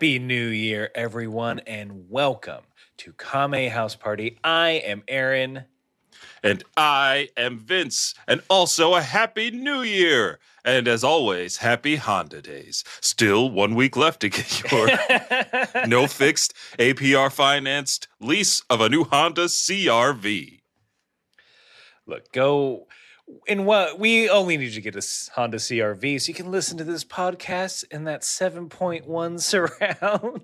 Happy New Year, everyone, and welcome to Kame House Party. I am Aaron. And I am Vince, and also a happy new year. And as always, happy Honda days. Still one week left to get your no fixed APR financed lease of a new Honda CRV. Look, go in what we only need to get a Honda CRV so you can listen to this podcast in that 7.1 surround.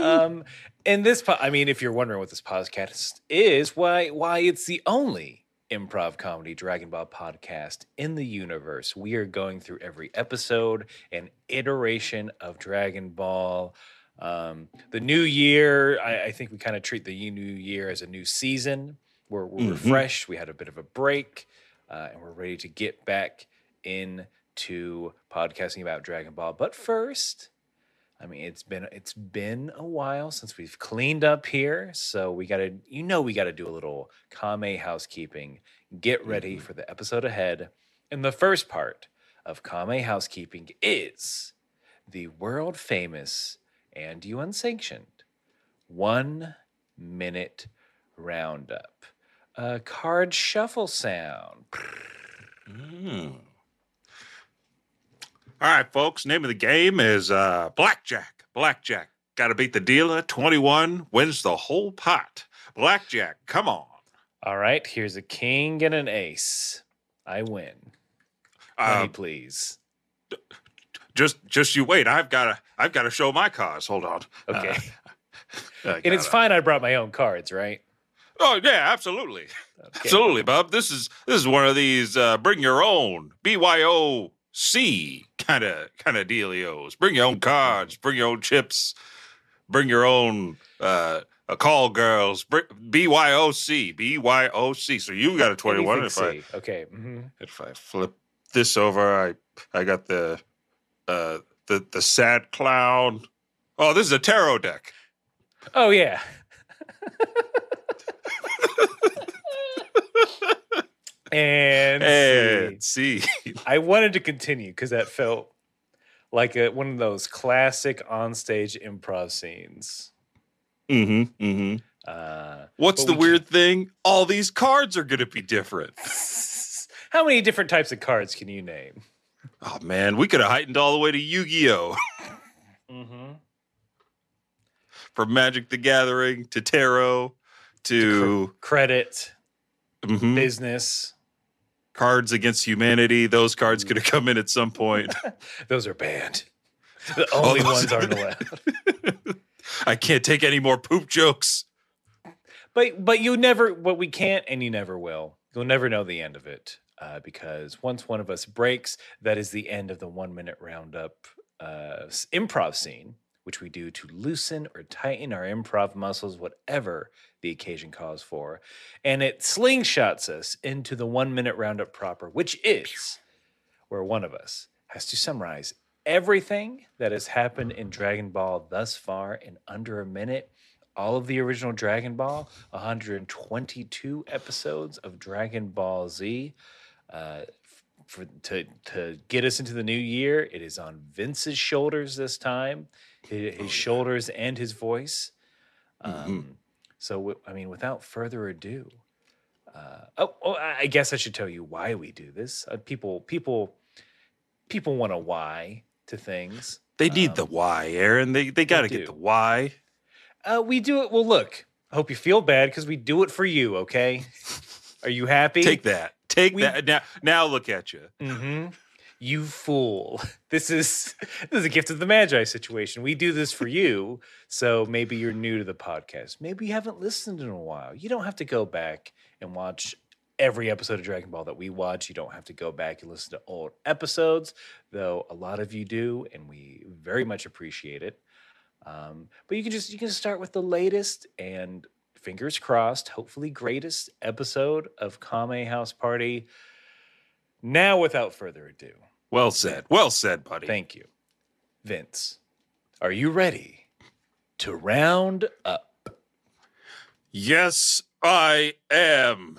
um, and this, po- I mean, if you're wondering what this podcast is, why, why it's the only improv comedy Dragon Ball podcast in the universe. We are going through every episode and iteration of Dragon Ball. Um, the new year, I, I think we kind of treat the new year as a new season. We're, we're Mhm. refreshed. We had a bit of a break, uh, and we're ready to get back into podcasting about Dragon Ball. But first, I mean, it's been it's been a while since we've cleaned up here, so we got to you know we got to do a little Kame housekeeping. Get ready for the episode ahead. And the first part of Kame housekeeping is the world famous and you unsanctioned one minute roundup. A card shuffle sound. Mm. All right, folks. Name of the game is uh, Blackjack. Blackjack. Got to beat the dealer. 21 wins the whole pot. Blackjack, come on. All right, here's a king and an ace. I win. Money, Uh, please. just just you wait. I've got to I've got to show my cards. Hold on. Okay. Uh, and it's fine I brought my own cards, right? Oh yeah, absolutely. Okay. Absolutely, Bob. This is this is one of these uh, bring your own BYOC kind of kind of dealios. Bring your own cards, bring your own chips, bring your own uh, a call girls. BYOC, BYOC. So you got a twenty one. If I Anything C. Okay. hmm if I flip this over, I I got the uh, the the sad clown. Oh, this is a tarot deck. Oh yeah. And And see. see, I wanted to continue because that felt like a, one of those classic onstage improv scenes. mm-hmm, mm-hmm. Uh, What's the we weird thing? All these cards are going to be different. how many different types of cards can you name? Oh man, we could have heightened all the way to Yu-Gi-Oh, Mm-hmm. from Magic the Gathering to Tarot to Credit, mhm, business. Cards Against Humanity. Those cards could have come in at some point. Those are banned. The only those- ones aren't allowed. I can't take any more poop jokes. But but you never what we can't and you never will. You'll never know the end of it. Uh, because once one of us breaks, that is the end of the one minute roundup uh, improv scene, which we do to loosen or tighten our improv muscles, whatever the occasion calls for. And it slingshots us into the one minute roundup proper, which is where one of us has to summarize everything that has happened in Dragon Ball thus far in under a minute. All of the original Dragon Ball, 122 episodes of Dragon Ball Z. Uh, for to to get us into the new year, it is on Vince's shoulders this time, his, his shoulders and his voice. Um, So, I mean, without further ado, uh, oh, oh, I guess I should tell you why we do this. Uh, people, people, people want a why to things. They need the why, Aaron. They they got to get the why. Uh, we do it. Well, look, I hope you feel bad because we do it for you. Okay, are you happy? Take that. Take We- that. Now now look at you. Mm-hmm. You fool. This is this is a gift of the Magi situation. We do this for you. So maybe you're new to the podcast. Maybe you haven't listened in a while. You don't have to go back and watch every episode of Dragon Ball that we watch. You don't have to go back and listen to old episodes, though a lot of you do, and we very much appreciate it. Um, but you can just you can start with the latest and fingers crossed, hopefully greatest episode of Kame House Party. Now, without further ado, Well said. Well said, buddy. thank you, Vince. Are you ready to round up? Yes, I am.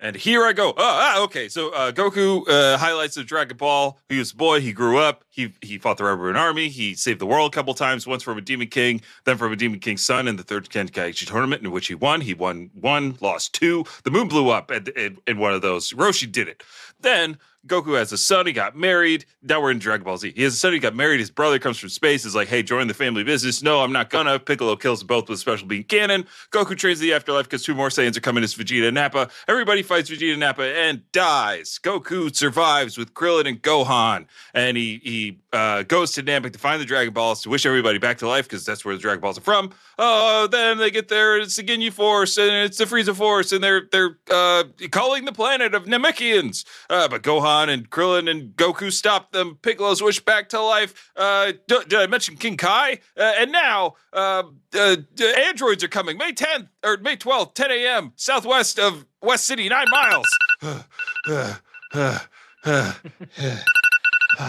And here I go. Oh, ah, okay. So uh, Goku uh, highlights of Dragon Ball. He was a boy. He grew up. He he fought the Rebel Army. He saved the world a couple times. Once from a Demon King, then from a Demon King's son in the third Tenkaichi tournament, in which he won. He won one, lost two. The moon blew up in, in, in one of those. Roshi did it. Then Goku has a son. He got married. Now we're in Dragon Ball Z. He has a son. He got married. His brother comes from space. Is like, hey, join the family business. No, I'm not gonna. Piccolo kills both with special beam cannon. Goku trains the afterlife because two more Saiyans are coming as Vegeta and Nappa. Everybody fights Vegeta and Nappa and dies. Goku survives with Krillin and Gohan, and he he uh, goes to Namek to find the Dragon Balls to wish everybody back to life because that's where the Dragon Balls are from. Oh, then they get there. It's the Ginyu Force and it's the Frieza Force, and they're they're uh, calling the planet of Namekians. Uh, but Gohan and Krillin and Goku stop them. Piccolo's wish back to life. Uh, d- did I mention King Kai? Uh, and now uh, uh, d- androids are coming May 10th or May 12th, 10 a.m. southwest of West City, nine miles.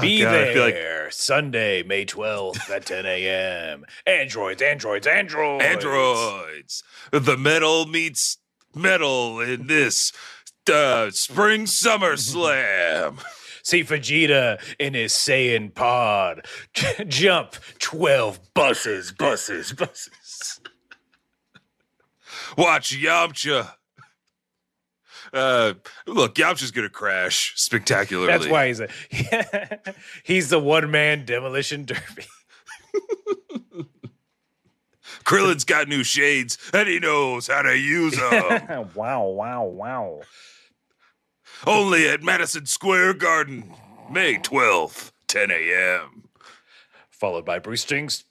Be God, I feel like- there Sunday, May 12th at 10 a.m. Androids, androids, androids. androids. The metal meets metal in this uh, spring summer slam. See Vegeta in his Saiyan pod. Jump 12 buses, buses, buses. Watch Yamcha. Uh, look, Yamcha's gonna crash spectacularly. That's why he's a he's the one man demolition derby. Krillin's got new shades and he knows how to use them. wow, wow, wow. Only at Madison Square Garden, May twelfth, ten a.m. Followed by Bruce Strings,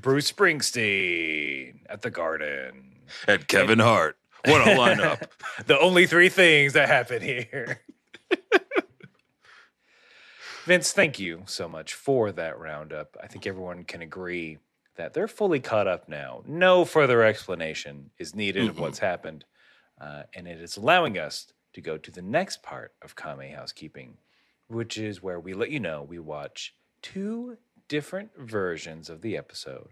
Bruce Springsteen at the Garden. And Kevin Hart. What a lineup! The only three things that happen here. Vince, thank you so much for that roundup. I think everyone can agree that they're fully caught up now. No further explanation is needed of what's happened. Uh, and it is allowing us to go to the next part of Kame Housekeeping, which is where we let you know we watch two different versions of the episode.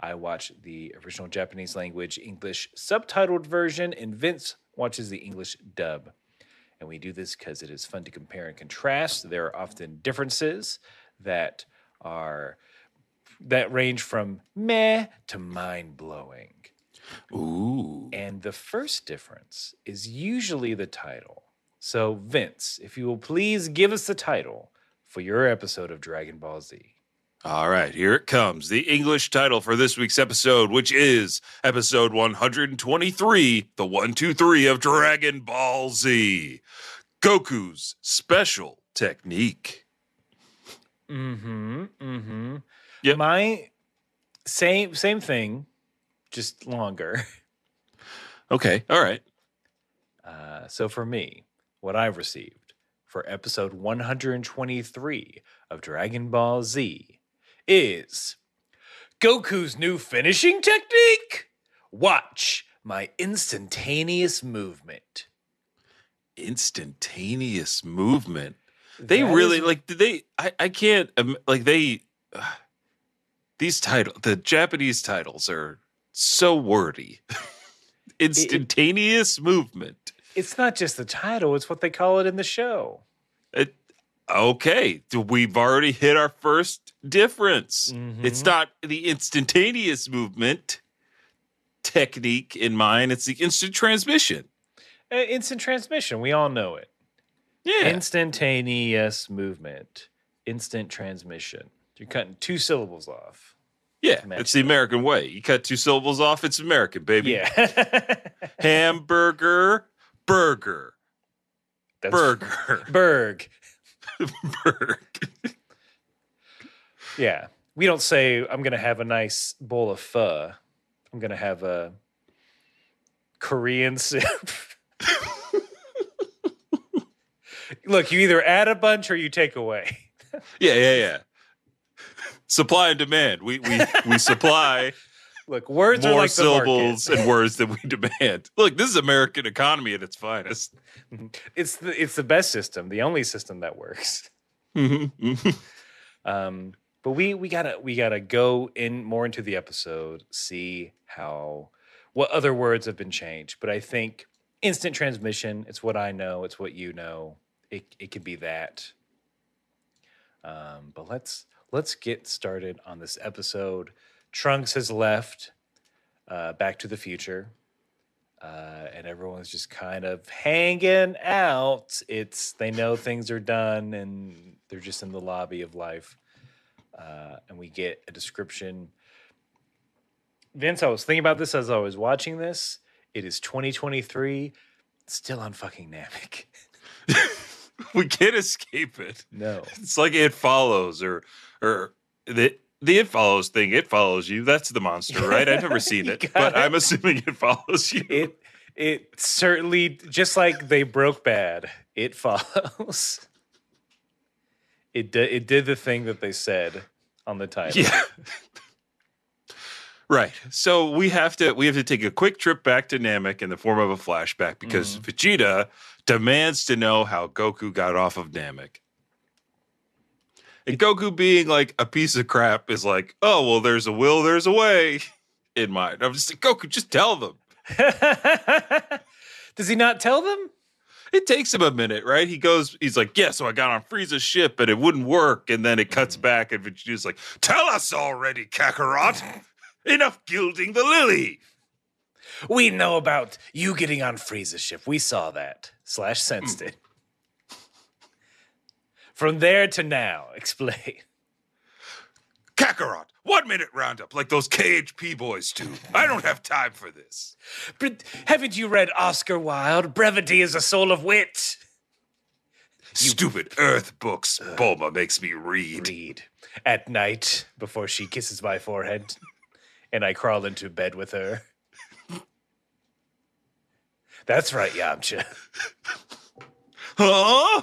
I watch the original Japanese language English subtitled version, and Vince watches the English dub. And we do this because it is fun to compare and contrast. There are often differences that are that range from meh to mind blowing. Ooh. And the first difference is usually the title. So, Vince, if you will please give us the title for your episode of Dragon Ball Z. All right, here it comes. The English title for this week's episode, which is episode 123, the 123 of Dragon Ball Z. Goku's special technique. Mm-hmm. Mm-hmm. Yep. My same same thing, just longer. Okay, all right. Uh, so for me, what I've received for episode 123 of Dragon Ball Z is Goku's new finishing technique. Watch my instantaneous movement. Instantaneous movement. They That really is- like did they I I can't um, like they uh, these titles the Japanese titles are so wordy. Instantaneous movement. It's not just the title; it's what they call it in the show. It, okay, we've already hit our first difference. It's Mhm. not the instantaneous movement technique in mine, it's the instant transmission. Uh, instant transmission. We all know it. Yeah. Instantaneous movement. Instant transmission. You're cutting two syllables off. Yeah, it's the American way. You cut two syllables off, it's American, baby. Yeah. Hamburger, burger, That's burger, Berg. burger. Yeah. We don't say, I'm going to have a nice bowl of pho. I'm going to have a Korean soup. Look, you either add a bunch or you take away. Yeah, yeah, yeah. Supply and demand. We we we supply Look, words are more like the syllables and words than we demand. Look, this is American economy at its finest. It's the it's the best system, the only system that works. Mhm. Um, but we we gotta we gotta go in more into the episode, see how what other words have been changed. But I think instant transmission. It's what I know. It's what you know. It it could be that. Um, but let's let's get started on this episode. Trunks has left. Uh, Back to the Future. Uh, and everyone's just kind of hanging out. It's they know things are done, and they're just in the lobby of life. Uh, and we get a description. Vince, I was thinking about this as I was watching this. It is 2023, still on fucking Namek. we can't escape it. No, It's like it follows or or the the it follows thing. It follows you. That's the monster, right? I've never seen it, but it. I'm assuming it follows you. it it certainly just like they broke bad. It follows. It did. It did the thing that they said on the title. Yeah. right. So we have to we have to take a quick trip back to Namek in the form of a flashback because mm-hmm. Vegeta demands to know how Goku got off of Namek. And Goku being like a piece of crap is like, oh well, there's a will, there's a way. In mind, I'm just like Goku, just tell them. Does he not tell them? It takes him a minute, right? He goes, he's like, yeah, so I got on Frieza's ship, but it wouldn't work. And then it cuts hmm. back, and Vegeta's like, tell us already, Kakarot. Enough gilding the lily. We know about you getting on Frieza's ship. We saw that. Slash sensed it. From there to now, explain. Kakarot, one minute roundup like those KHP boys do. I don't have time for this. But haven't you read Oscar Wilde? Brevity is a soul of wit. Stupid Earth books Bulma makes me read. Read at night before she kisses my forehead, and I crawl into bed with her. That's right, Yamcha. Huh?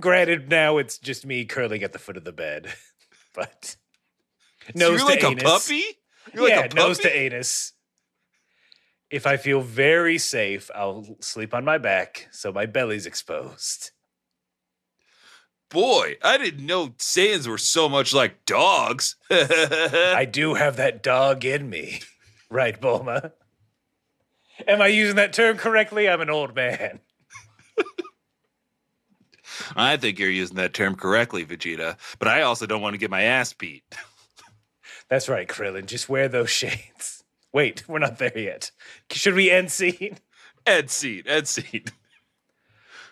Granted, now it's just me curling at the foot of the bed, but So nose you're like to a puppy? You're yeah, like a nose to puppy? anus. If I feel very safe, I'll sleep on my back so my belly's exposed. Boy, I didn't know Saiyans were so much like dogs. I do have that dog in me. Right, Bulma? Am I using that term correctly? I'm an old man. I think you're using that term correctly, Vegeta, but I also don't want to get my ass beat. That's right, Krillin. Just wear those shades. Wait, we're not there yet. Should we end scene? End scene, end scene.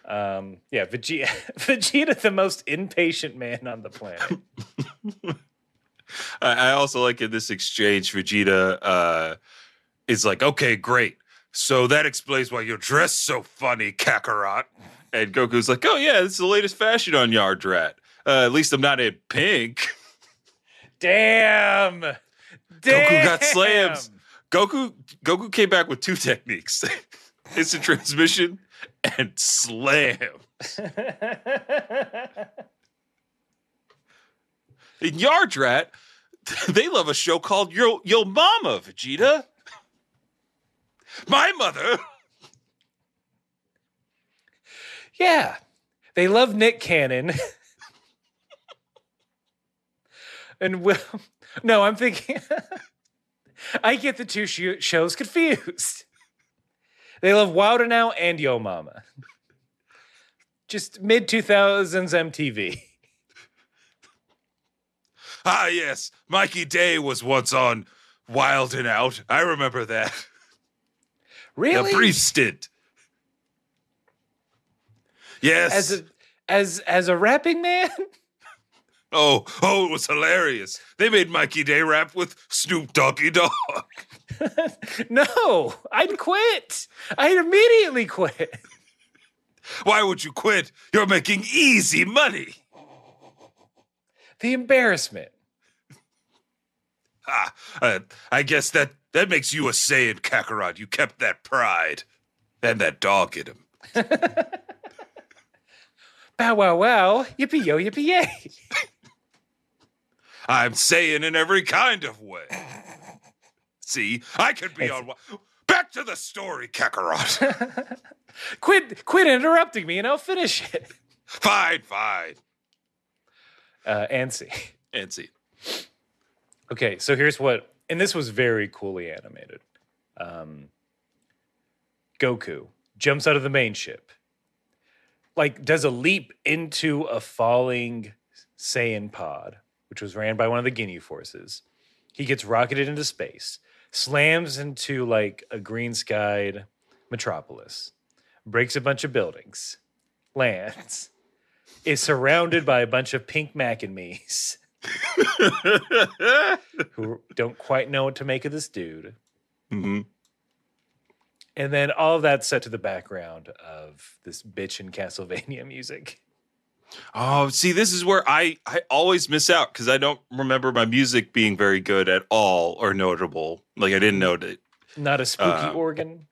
Um, yeah, Vegeta, Vegeta, the most impatient man on the planet. I, I also like in this exchange, Vegeta uh, is like, okay, great. So that explains why you're dressed so funny, Kakarot. And Goku's like, oh, yeah, this is the latest fashion on Yardrat. Uh, at least I'm not in pink. Damn. Damn. Goku got slams. Goku Goku came back with two techniques. Instant transmission and slam. In Yardrat, they love a show called Yo Yo Mama, Vegeta. My mother. Yeah, they love Nick Cannon. and Will. No, I'm thinking. I get the two sh- shows confused. They love Wild and Out and Yo Mama. Just mid 2000s MTV. Ah, yes. Mikey Day was once on Wild and Out. I remember that. Really? A brief stint. Yes. as a as as a rapping man? oh, oh, it was hilarious. They made Mikey Day rap with Snoop Doggy Dogg. no, I'd quit. I'd immediately quit. Why would you quit? You're making easy money. The embarrassment. Ah, uh, I guess that that makes you a Saiyan, Kakarot. You kept that pride and that dog in him. Bow wow wow. Yippee yo yippee yay. I'm saying in every kind of way. See, I could be It's- on. Back to the story, Kakarot. quit quit interrupting me and I'll finish it. fine, fine. Uh. And see. Okay, so here's what and this was very coolly animated. Um Goku jumps out of the main ship, like does a leap into a falling Saiyan pod, which was ran by one of the Ginyu forces. He gets rocketed into space, slams into like a green skied metropolis, breaks a bunch of buildings, lands, is surrounded by a bunch of pink mac and me's who don't quite know what to make of this dude. hmm And then all of that's set to the background of this bitch in Castlevania music. Oh, see, this is where I I always miss out because I don't remember my music being very good at all or notable. Like I didn't note it. Not a spooky Uh, organ.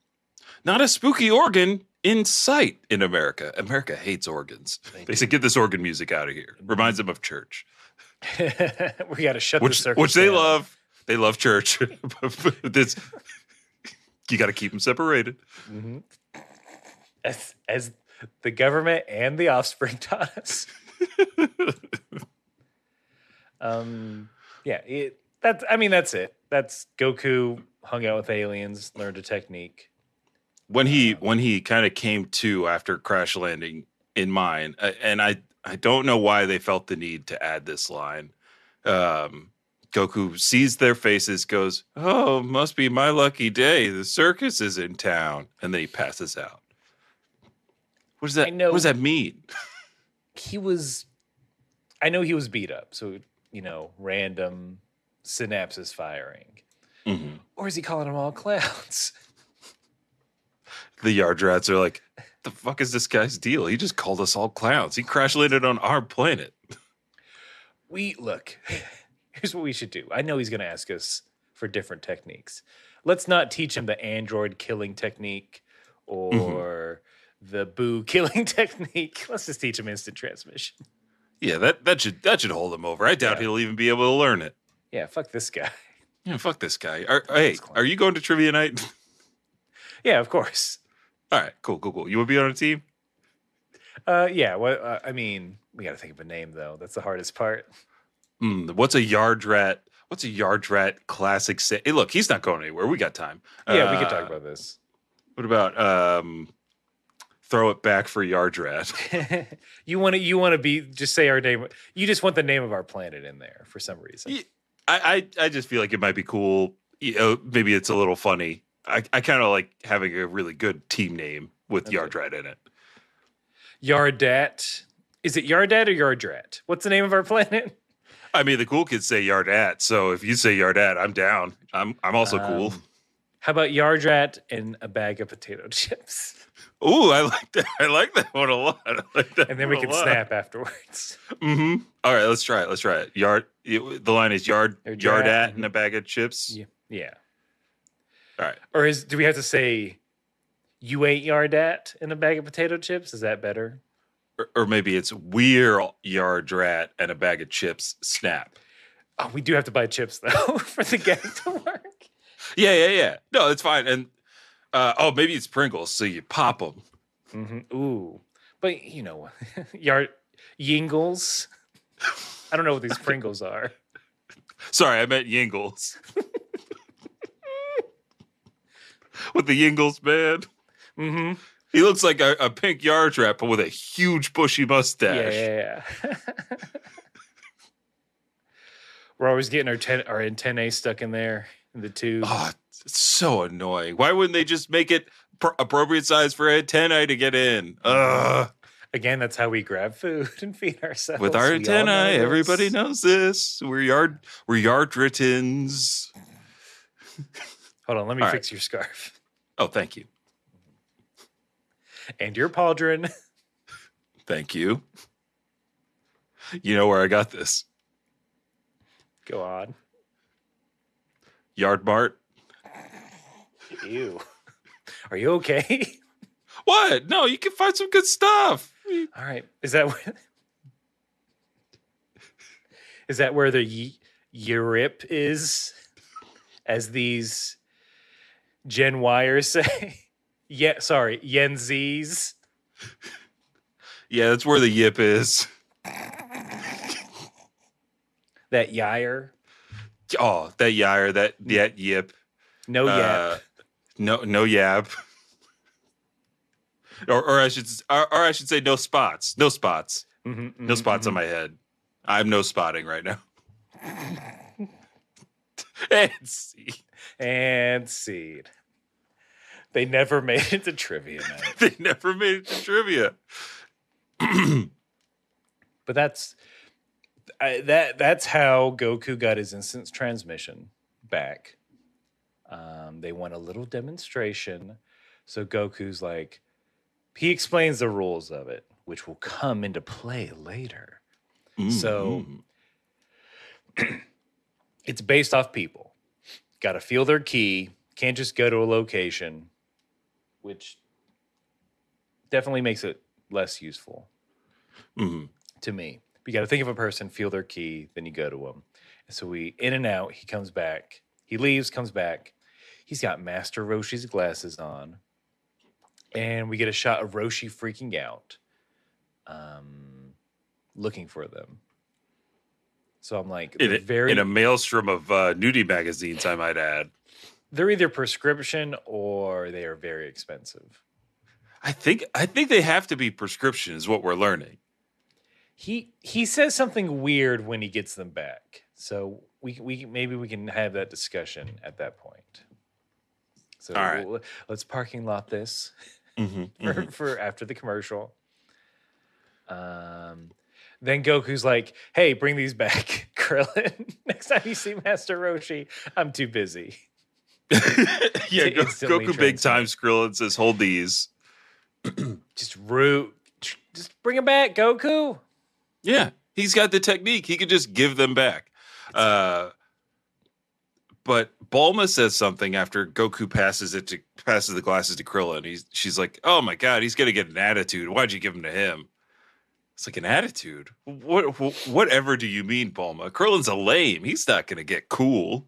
Not a spooky organ in sight in America. America hates organs. They They say get this organ music out of here. Reminds them of church, we got to shut which the circus which they down. love. They love church. This you got to keep them separated. Mhm. As, as the government and the offspring taught us. um, yeah, it, that's. I mean, that's it. That's Goku hung out with aliens, learned a technique. when he when he kind of came to after crash landing in mine and i i don't know why they felt the need to add this line um goku sees their faces goes oh must be my lucky day the circus is in town and then he passes out what does that what does that mean He was. I know he was beat up, so you know, random synapses firing. Mhm. Or is he calling them all clowns? the yard rats are like the fuck is this guy's deal he just called us all clowns he crash landed on our planet we look here's what we should do. I know he's going to ask us for different techniques. Let's not teach him the android killing technique or the boo killing technique. Let's just teach him instant transmission. Yeah that that should that should hold him over. I doubt Yeah. he'll even be able to learn it. Yeah fuck this guy. Yeah, fuck this guy. Are, hey, are you going to trivia night? yeah of course. All right, cool, cool, cool. You would be on a team? uh yeah Well, uh, i mean we got to think of a name though. That's the hardest part Mm, what's a yard rat? What's a yard rat classic? Say, hey, look, he's not going anywhere. We got time. yeah we could talk Uh, about this What about um, throw it back for yard rat? you want to you want to be just say our name you just want the name of our planet in there for some reason I, I I just feel like it might be cool. You know, maybe it's a little funny. I, I kind of like having a really good team name with Okay. yard rat in it. Yardat. Is it Yardat or Yardrat? What's the name of our planet? I mean, the cool kids say yard at, so if you say yard at, I'm down. I'm I'm also cool. Um, How about Yardrat and a bag of potato chips? Ooh, I like that. I like that one a lot. I like that. And then we can snap afterwards. Mm-hmm. All right, let's try it. Let's try it. Yard. The line is yard. Yard Yard rat, at and a bag of chips. Yeah. Yeah. All right. Or is do we have to say you ate Yardat and a bag of potato chips? Is that better? Or, or maybe it's we're yard rat and a bag of chips. Snap. Oh, we do have to buy chips though for the gag to work. Yeah, yeah, yeah. No, it's fine. And uh, oh, maybe it's Pringles. So you pop them. hmm Ooh, but you know, Yard Yingles. I don't know what these Pringles are. Sorry, I meant Yingles. with the Yingles man. hmm He looks like a, a pink yard rat, but with a huge bushy mustache. yeah, yeah. We're always getting our ten, our antennae stuck in there in the tube. Oh, ah, it's so annoying. Why wouldn't they just make it pr- appropriate size for antennae to get in? Ugh. Again, that's how we grab food and feed ourselves. With our We antennae, know everybody knows this. We're yard we're yard. Hold on, let me All right. fix your scarf Oh, thank you. And your pauldron. Thank you. You know where I got this? Go on. Yard Mart. Ew. Are you okay? What? No, you can find some good stuff. All right. Is that where, is that where the y- Europe is, as these Gen Wires say? Yeah, sorry, Yen Z's. Yeah, that's where the yip is. That Yire. Oh, that yire, that that yip. No Uh, yap. No, no yap. or, or I should, or, or I should say, no spots, no spots, Mhm, no mhm, spots on mhm. my head. I'm no spotting right now. and see, and seed. They never made it to trivia they never made it to trivia. but that's I, that that's how Goku got his instant transmission back. Um, they want a little demonstration, so Goku's like, he explains the rules of it, which will come into play later. So- Mhm. It's based off people. Got to feel their ki. Can't just go to a location, which definitely makes it less useful. Mhm. to me. You got to think of a person, feel their ki, then you go to them. And so we in and out. He comes back. He leaves, comes back. He's got Master Roshi's glasses on, and we get a shot of Roshi freaking out, um, looking for them. So I'm like, in, a, very. in a maelstrom of uh, nudie magazines, I might add. They're either prescription or they are very expensive. I think I think they have to be prescription, is what we're learning. He he says something weird when he gets them back. So we we maybe we can have that discussion at that point. So All right. we'll- let's parking lot this Mm-hmm. for, for after the commercial. Um, then Goku's like, "Hey, bring these back, Krillin. Next time you see Master Roshi, I'm too busy." yeah, Goku big time Skrillin says, "Hold these." Just root. Just bring him back, Goku. Yeah, he's got the technique. He could just give them back. Uh, but Bulma says something after Goku passes it to passes the glasses to Krillin. He's she's like, "Oh my god, he's gonna get an attitude. Why'd you give him to him?" It's like an attitude. What, wh- whatever do you mean, Bulma? Krillin's a lame. He's not gonna get cool.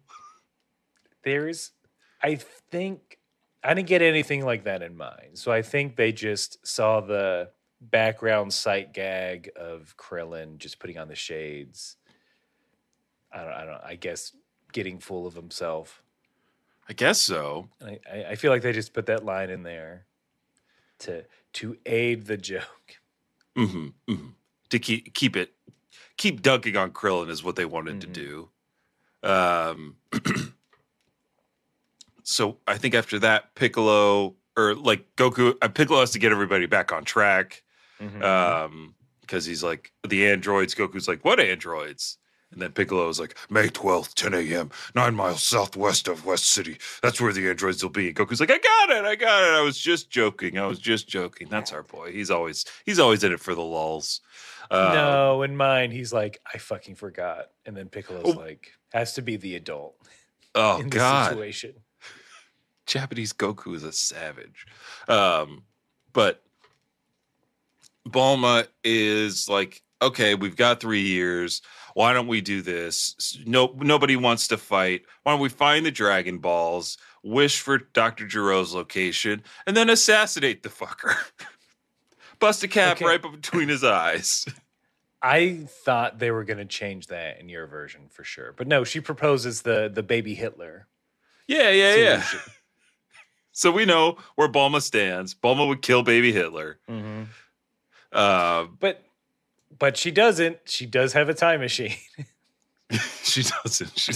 there's i think i didn't get anything like that in mind so i think they just saw the background sight gag of krillin just putting on the shades i don't i don't i guess getting full of himself I guess so. I, I feel like they just put that line in there to to aid the joke hmm hmm To keep keep it keep dunking on Krillin is what they wanted Mhm. to do. Um, so I think after that, Piccolo or like Goku, uh, Piccolo has to get everybody back on track Mhm. um, because he's like the androids. Goku's like, "What androids?" And then Piccolo is like, May 12th, 10 a.m., nine miles southwest of West City. That's where the androids will be. And Goku's like, I got it, I got it. I was just joking. I was just joking. That's our boy. He's always he's always in it for the lulls. Uh, no in mine he's like i fucking forgot and then piccolo's Oh. like has to be the adult Oh in this God. situation Japanese Goku is a savage. Um, but Bulma is like, okay, we've got three years. Why don't we do this? No, nobody wants to fight. Why don't we find the Dragon Balls, wish for Dr. Gero's location, and then assassinate the fucker? Bust a cap Okay. right between his eyes. I thought they were going to change that in your version for sure, but no. She proposes the the baby Hitler Yeah, yeah, yeah. So we know where Bulma stands. Bulma would kill baby Hitler. Mhm. Uh, But but she doesn't. She does have a time machine. she doesn't. She,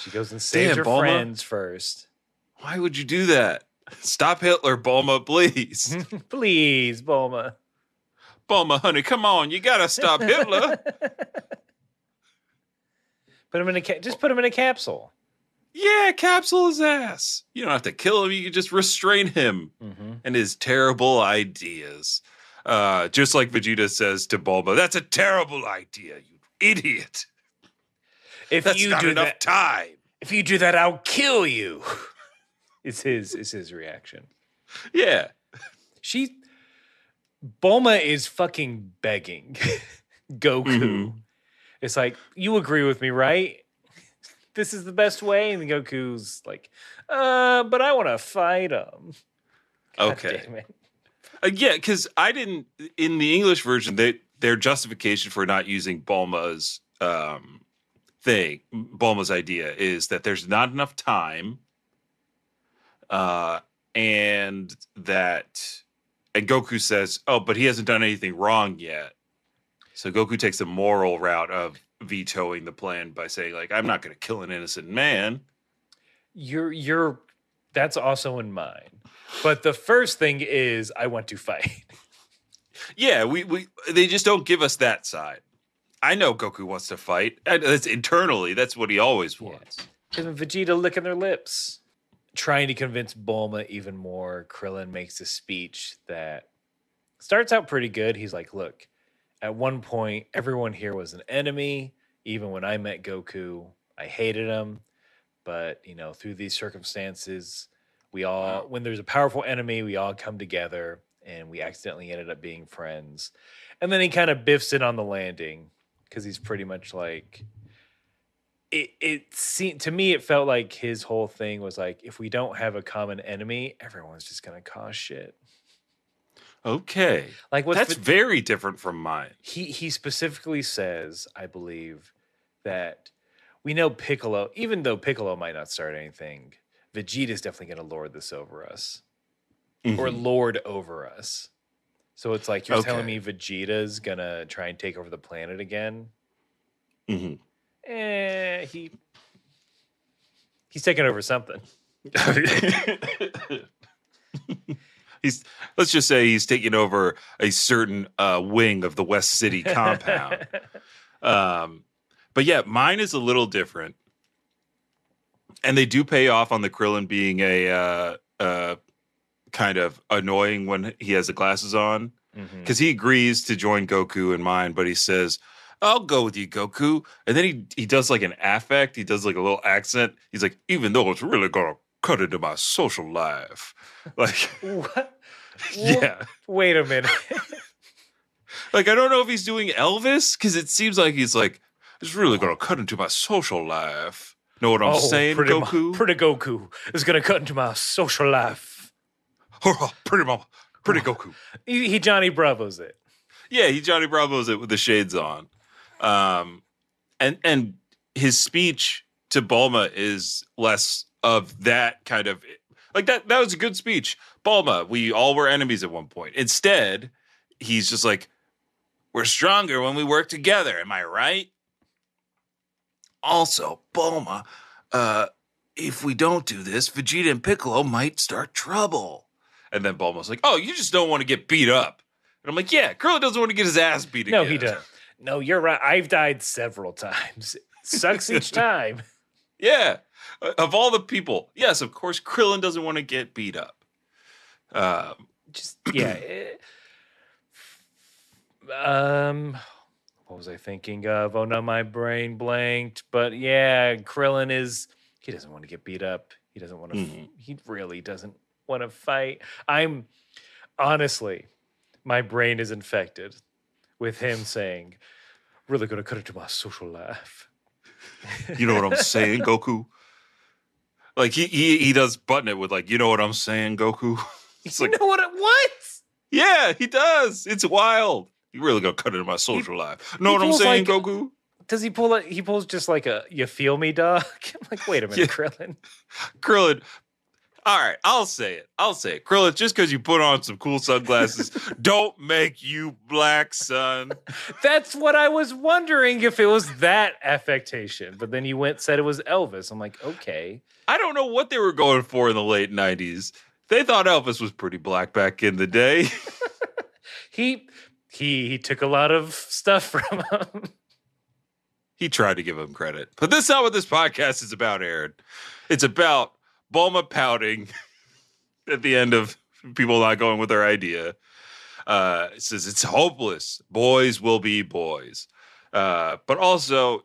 She goes and saves Damn, her friends first. Why would you do that? Stop Hitler, Bulma, please. Please, Bulma. Bulma, honey, come on. You got to stop Hitler. Put him in a ca- just put him in a capsule. Yeah, capsule his ass. You don't have to kill him. You can just restrain him Mm-hmm. and his terrible ideas. Uh, just like Vegeta says to Bulma, that's a terrible idea, you idiot. If That's you not do enough that, time. if you do that, I'll kill you. It's his. It's his reaction. Yeah. She Bulma is fucking begging Goku. Mhm. It's like, you agree with me, right? This is the best way. And Goku's like, uh, but I want to fight him. God Okay. Uh, yeah, because I didn't in the English version. They their justification for not using Bulma's um, thing, Bulma's idea is that there's not enough time, uh, and that and Goku says, "Oh, but he hasn't done anything wrong yet." So Goku takes the moral route of vetoing the plan by saying, "Like, I'm not going to kill an innocent man." You're you're that's also in mine. But the first thing is I want to fight. Yeah, we we they just don't give us that side. I know Goku wants to fight. And that's internally. That's what he always wants. Him and Vegeta licking their lips. Trying to convince Bulma even more, Krillin makes a speech that starts out pretty good. He's like, Look, at one point, everyone here was an enemy. Even when I met Goku, I hated him. But, you know, through these circumstances, we all, when there's a powerful enemy, we all come together and we accidentally ended up being friends. And then he kind of biffs it on the landing because he's pretty much like, it it seemed to me it felt like his whole thing was like if we don't have a common enemy everyone's just gonna cause shit Okay. like what's That's Ve- very different from mine. he he specifically says i believe that we know piccolo even though piccolo might not start anything vegeta's definitely gonna lord this over us or Mhm. lord over us so it's like you're telling me vegeta's gonna try and take over the planet again Mhm. eh he he's taking over something he's let's just say he's taking over a certain uh, wing of the West City compound. um, but yeah, mine is a little different, and they do pay off on the Krillin being a uh, uh, kind of annoying when he has the glasses on because he agrees to join Goku in mine, but he says. I'll go with you, Goku. And then he he does like an affect. He does like a little accent. He's like, even though it's really gonna cut into my social life. Like, What? yeah. Wait a minute. Like I don't know if he's doing Elvis because it seems like he's like it's really gonna cut into my social life. Know what I'm saying, Oh, pretty mo- Goku? pretty Goku is gonna cut into my social life. pretty mama, pretty Goku. He, he Johnny Bravo's it. Yeah, he Johnny Bravo's it with the shades on. Um, and and his speech to Bulma is less of that kind of like that. That was a good speech, Bulma. We all were enemies at one point. Instead, he's just like, "We're stronger when we work together." Am I right? Also, Bulma, uh, if we don't do this, Vegeta and Piccolo might start trouble. And then Bulma's like, "Oh, you just don't want to get beat up." And I'm like, "Yeah, Krillin doesn't want to get his ass beat again. No, again." he doesn't. No, you're right. I've died several times. Sucks each time. Yeah. Uh, Of all the people, yes, of course, Krillin doesn't want to get beat up. Um, Just yeah. eh. um, what was I thinking of? Oh no, my brain blanked. But yeah, Krillin is. He doesn't want to get beat up. He doesn't want to. Mhm. He really doesn't want to fight. I'm honestly, my brain is infected with him saying, "Really going to cut into my social life." you know what I'm saying, Goku? Like he he he does button it with like, you know what I'm saying, Goku? It's you like, know what? It, what? yeah, he does. It's wild. You really gonna cut into my social life. Know what I'm saying, like- Goku? Does he pull it? He pulls just like a "you feel me, dog." I'm like, wait a minute, Yeah. Krillin. Krillin. All right, I'll say it. I'll say it. Krillin, just because you put on some cool sunglasses, don't make you black, son. That's what I was wondering if it was that affectation. But then you went said it was Elvis. I'm like, okay. I don't know what they were going for in the late 90s. They thought Elvis was pretty black back in the day. He he he took a lot of stuff from him. he tried to give him credit. But that's not what this podcast is about, Aaron. It's about Bulma pouting at the end of people not going with their idea. Uh, it says it's hopeless. Boys will be boys. Uh, but also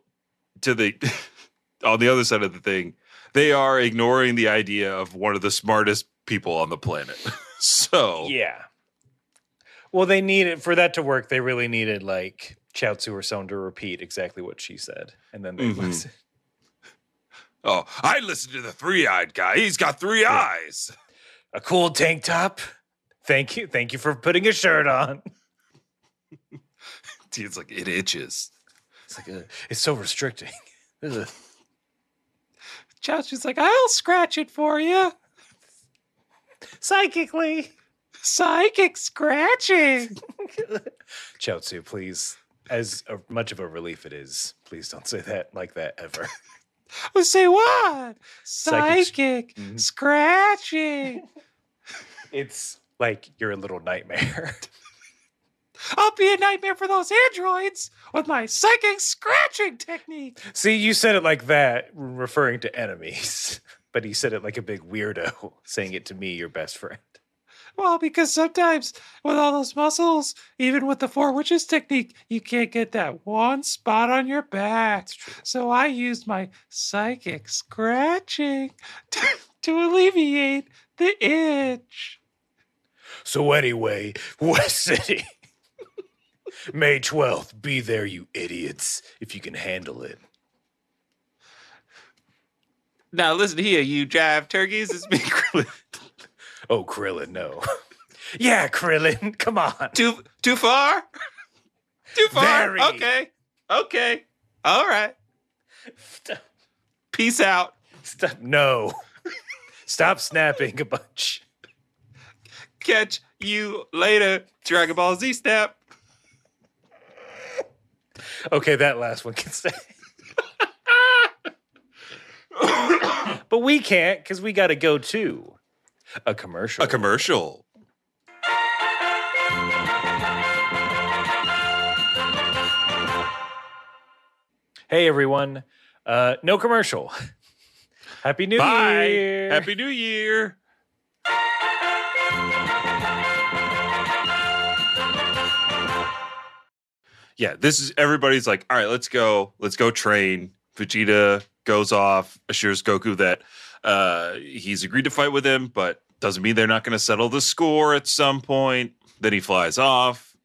to the on the other side of the thing, they are ignoring the idea of one of the smartest people on the planet. so Yeah. Well, they needed for that to work. They really needed like Chaozu or someone to repeat exactly what she said, and then they Mhm. listen. Oh, I listened to the three-eyed guy. He's got three eyes. A cool tank top. Thank you, thank you for putting a shirt on. Dude, It's like it itches. It's like a, it's so restricting. Ugh. Chaozu's like, I'll scratch it for you. Psychically. Psychic scratching. Chaozu, please. As a, much of a relief it is, please don't say that like that ever. Well, say what? Psychic- Psychic Mhm. scratching. It's like you're a little nightmare. I'll be a nightmare for those androids with my psychic scratching technique. See, you said it like that, referring to enemies, but he said it like a big weirdo, saying it to me, your best friend. Well, because sometimes with all those muscles, even with the four witches technique, you can't get that one spot on your back. So I used my psychic scratching to, to alleviate the itch. So, anyway, West City. May 12th, be there, you idiots, if you can handle it. Now listen here, you jive turkeys. It's me, Krillin. Oh, Krillin, no. yeah, Krillin, come on. Too too far? Too far? Very. Okay. Okay. All right. Stop. Peace out. Stop. No. Stop snapping a bunch. Catch you later, Dragon Ball Z Snap. Okay, that last one can stay. but we can't because we got to go to a commercial. A commercial. Hey, everyone. Uh, no commercial. Happy New Bye. Year. Happy New Year. Yeah, this is everybody's like, all right, let's go, let's go train. Vegeta goes off, assures Goku that uh, he's agreed to fight with him, but doesn't mean they're not going to settle the score at some point. Then he flies off.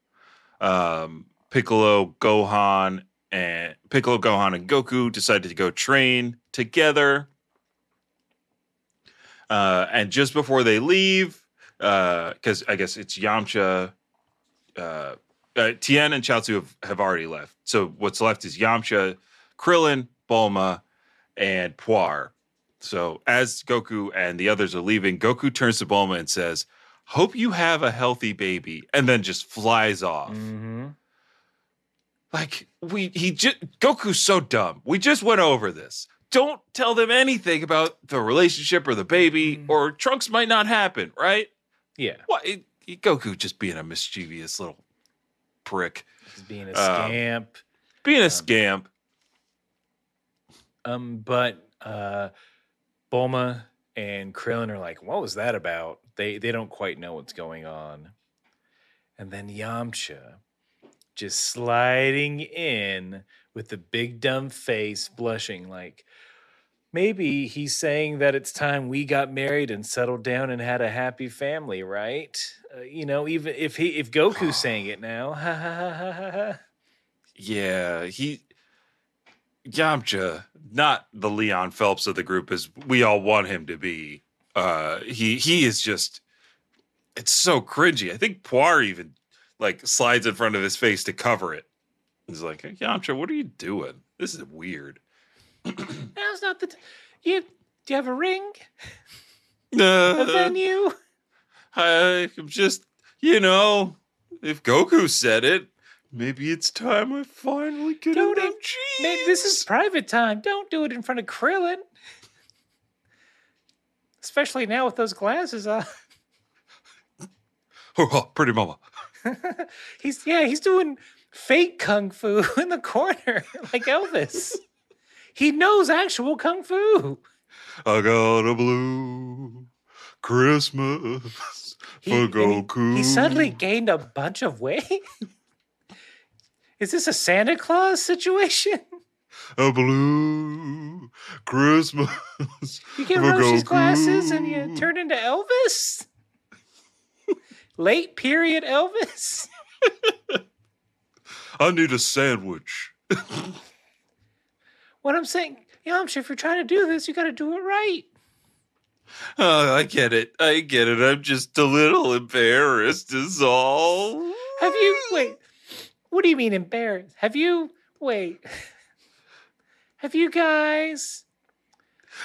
Um, Piccolo, Gohan, and Piccolo, Gohan, and Goku decided to go train together. Uh, and just before they leave, because I guess it's Yamcha, uh, uh, Tien and Chaozu have, have already left. So what's left is Yamcha, Krillin, Bulma, and Puar. So as Goku and the others are leaving, Goku turns to Bulma and says, "Hope you have a healthy baby," and then just flies off. hmm Like we, he just Goku's so dumb. We just went over this. Don't tell them anything about the relationship or the baby, Mm. or Trunks might not happen, right? Yeah. What? It, it- Goku just being a mischievous little prick, He's being a Um, scamp. being a Um, scamp. Um, but uh, Bulma and Krillin are like, "What was that about?" They they don't quite know what's going on. And then Yamcha just sliding in with the big dumb face, blushing like maybe he's saying that it's time we got married and settled down and had a happy family, right? Uh, you know, even if he if Goku's saying it now, ha ha ha ha ha. Yeah, he Yamcha, not the Leon Phelps of the group as we all want him to be. Uh he he is just it's so cringy. I think Puar even like slides in front of his face to cover it. He's like, Yamcha, what are you doing? This is weird. Now's not the. T- you do you have a ring? A Uh, venue? I'm just, you know, if Goku said it, maybe it's time I finally get Don't enough it- Man, this is private time. Don't do it in front of Krillin. Especially now with those glasses uh. on. Oh, pretty mama. he's yeah, he's doing fake kung fu in the corner like Elvis. he knows actual kung fu. I got a blue Christmas He, for and he- Goku. he suddenly gained a bunch of weight. Is this a Santa Claus situation? a blue Christmas. You get Goku. glasses and you turn into Elvis? Late period Elvis? I need a sandwich. What I'm saying, Yamcha, if you're trying to do this, you got to do it right. Oh, I get it. I get it. I'm just a little embarrassed, is all. Have you, wait, what do you mean embarrassed? Have you, wait, have you guys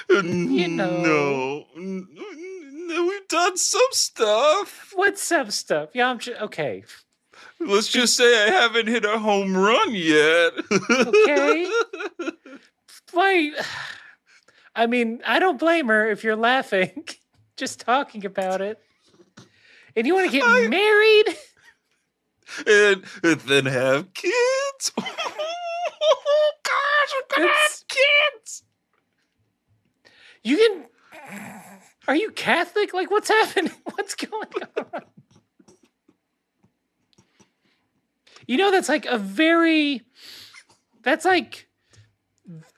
uh, You know. No. N- n- We've done some stuff. What's some stuff? Yeah, I'm just, okay. Let's just say I haven't hit a home run yet. Okay. Why? I mean, I don't blame her if you're laughing, just talking about it. And you want to get I- married? And, and then have kids. Oh gosh, we're gonna It's- have kids. You can. Are you Catholic? Like, what's happening? What's going on? You know, that's like a very. That's like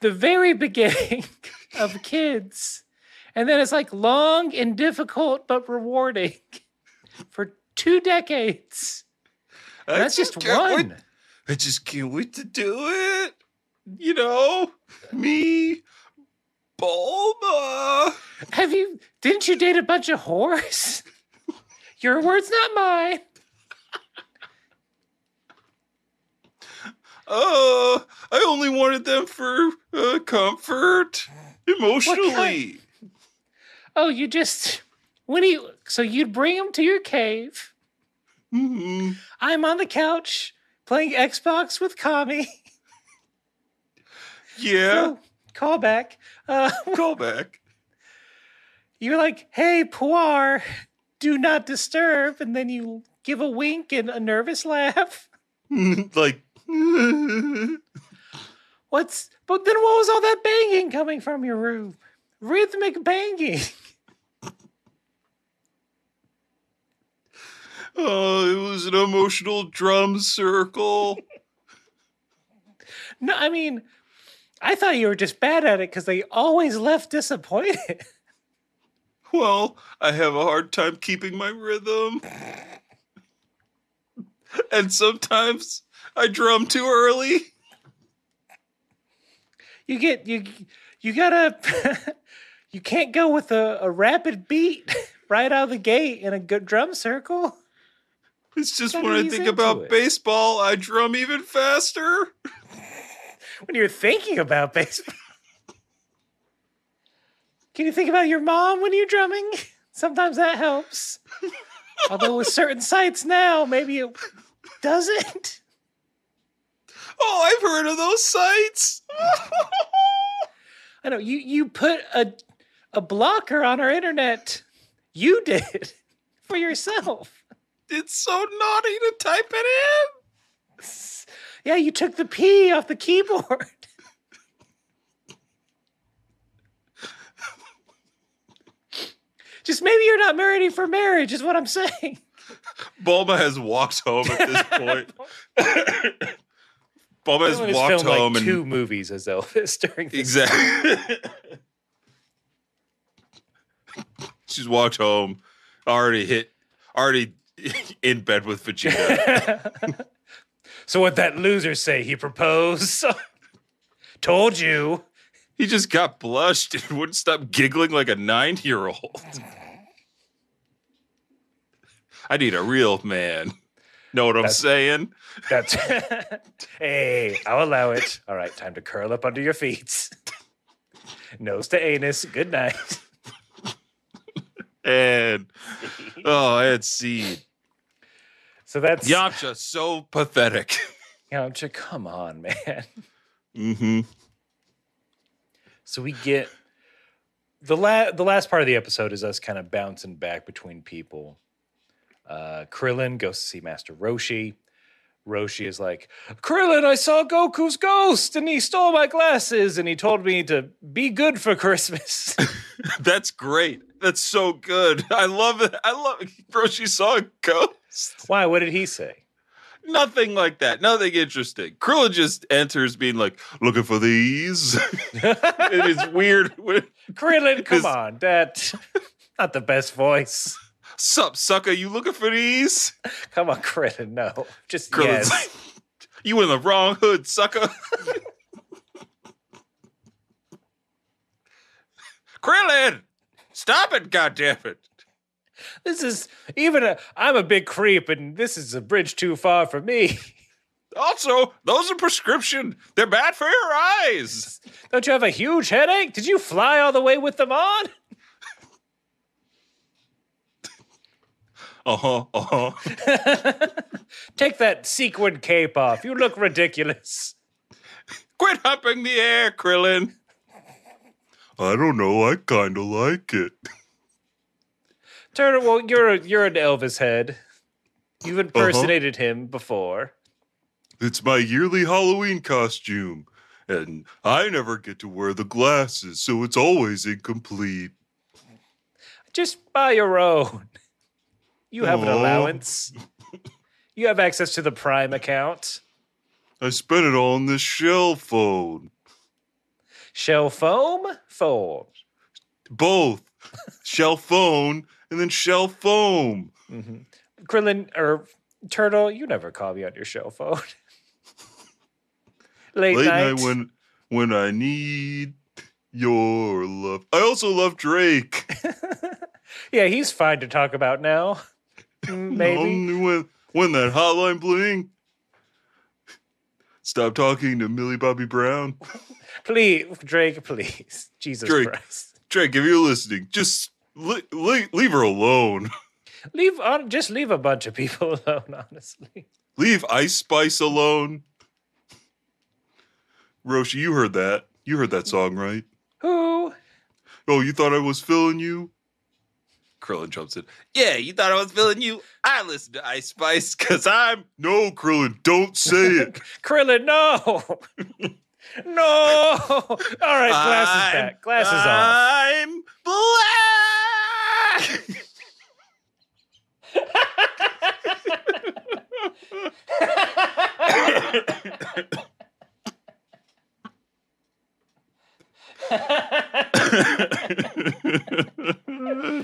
the very beginning of kids. And then it's like long and difficult but rewarding for two decades. I that's just wait- one. I just can't wait to do it. You know, me, Bulma. Have you? Didn't you date a bunch of whores? Your words, not mine. Uh, I only wanted them for uh, comfort, emotionally. Oh, you just when you so you'd bring them to your cave. Mhm. I'm on the couch playing Xbox with Kami. Yeah, Oh, call back. Uh, call back. you're like, "Hey, Puar, do not disturb," and then you give a wink and a nervous laugh. like, What's? But then, what was all that banging coming from your room? Rhythmic banging. Oh, it was an emotional drum circle. No, I mean, I thought you were just bad at it because they always left disappointed. Well, I have a hard time keeping my rhythm. And sometimes I drum too early. you get you you gotta you can't go with a, a rapid beat right out of the gate in a good drum circle. It's just when I think about it. baseball, I drum even faster. When you're thinking about baseball. Can you think about your mom when you're drumming? Sometimes that helps. Although with certain sites now, maybe it doesn't. Oh, I've heard of those sites. I know you you put a a blocker on our internet. You did for yourself. It's so naughty to type it in. Yeah, you took the P off the keyboard. Just maybe you're not ready for marriage, is what I'm saying. Bulma has walked home at this point. Bulma has walked home like and two movies as Elvis during this. exactly. She's walked home, already hit, already in bed with Vegeta. so what that loser say? He proposed. Told you. he just got blushed and wouldn't stop giggling like a nine-year-old. I need a real man. Know what I'm That's- saying? That's hey, I'll allow it. All right, time to curl up under your feet. Nose to anus. Good night. And oh, I had seed. So that's Yamcha so pathetic. Yamcha. Come on, man. mm-hmm. So we get the la- the last part of the episode is us kind of bouncing back between people. Uh, Krillin goes to see Master Roshi. Roshi is like, Krillin, I saw Goku's ghost and he stole my glasses and he told me to be good for Christmas. That's great. That's so good. I love it. I love it. Bro, she saw a ghost. Why? What did he say? Nothing like that. Nothing interesting. Krillin just enters being like, looking for these. it is weird. Krillin, come on, that not the best voice. Sup, sucker, you looking for these? Come on, Krillin, no, just Krillin's yes. like, you in the wrong hood, sucker. Krillin, stop it, goddammit. This is even a. I'm a big creep, and this is a bridge too far for me. Also, those are prescription. They're bad for your eyes. Don't you have a huge headache? Did you fly all the way with them on? Uh huh. Uh huh. Take that sequin cape off. You look ridiculous. Quit humping the air, Krillin. I don't know. I kind of like it. Turner, well, you're a, you're an Elvis head. You've uh-huh. impersonated him before. It's my yearly Halloween costume, and I never get to wear the glasses, so it's always incomplete. Just buy your own. You have an allowance. You have access to the Prime account. I spent it all on this shell phone. Shell foam? Foam. Both shell phone and then shell foam. Mm-hmm. Krillin or Turtle, you never call me on your shell phone. Late, Late night. night when when I need your love. I also love Drake. yeah, he's fine to talk about now. Maybe. When when that hotline bling. Stop talking to Millie Bobby Brown. Please, Drake, please. Jesus Drake. Christ. Drake, if you're listening, just le- le- leave her alone. Leave on just leave a bunch of people alone, honestly. Leave Ice Spice alone. Roshi, you heard that. You heard that song, right? Who? Oh, you thought I was filling you? Krillin jumps in. Yeah, you thought I was filling you? I listen to Ice Spice because I'm. No, Krillin, don't say it. Krillin, no. no. All right, glasses I'm- back. Glasses off. I'm black.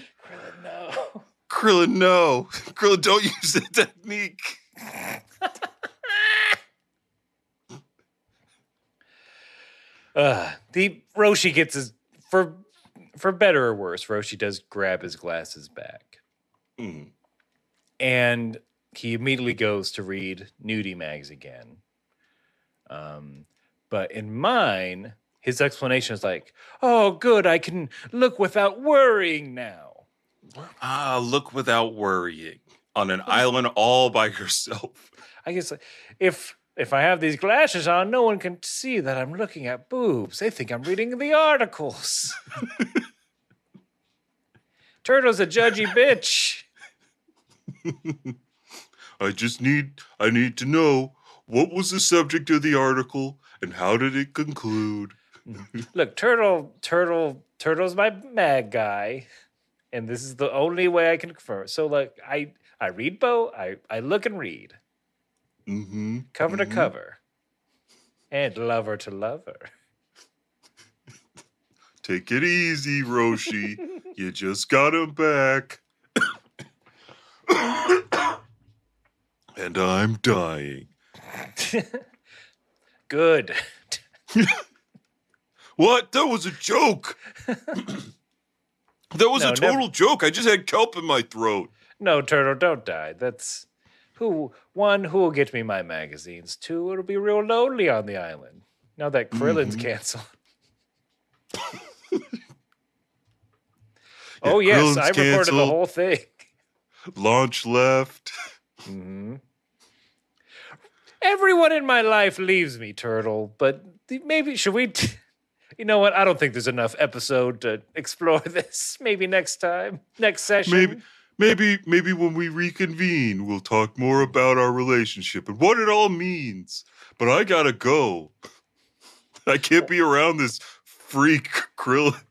Krillin, no. Krillin, don't use that technique. Uh, the Roshi gets his for for better or worse. Roshi does grab his glasses back, Mm. and he immediately goes to read nudie mags again. Um, but in mine, his explanation is like, "Oh, good, I can look without worrying now." Ah, look without worrying on an island all by yourself. I guess if if I have these glasses on, no one can see that I'm looking at boobs. They think I'm reading the articles. Turtle's a judgy bitch. I just need I need to know what was the subject of the article and how did it conclude? Look, Turtle, Turtle, Turtle's my mag guy, and this is the only way I can confirm. So, like, I I read Bo, I I look and read, Mm-hmm. cover to Mhm. cover, and lover to lover. Take it easy, Roshi. you just got him back. and I'm dying. Good. What? That was a joke. That was No, a never- total joke. I just had kelp in my throat. No, Turtle, don't die. That's who. One, who will get me my magazines? Two, it'll be real lonely on the island now that Krillin's Mhm. canceled. oh yes, Krillin's I recorded the whole thing. Launch left. hmm Everyone in my life leaves me, Turtle. But maybe should we? T- you know what? I don't think there's enough episode to explore this. Maybe next time, next session. Maybe maybe maybe when we reconvene we'll talk more about our relationship and what it all means. But I gotta go. I can't be around this freak Krillin.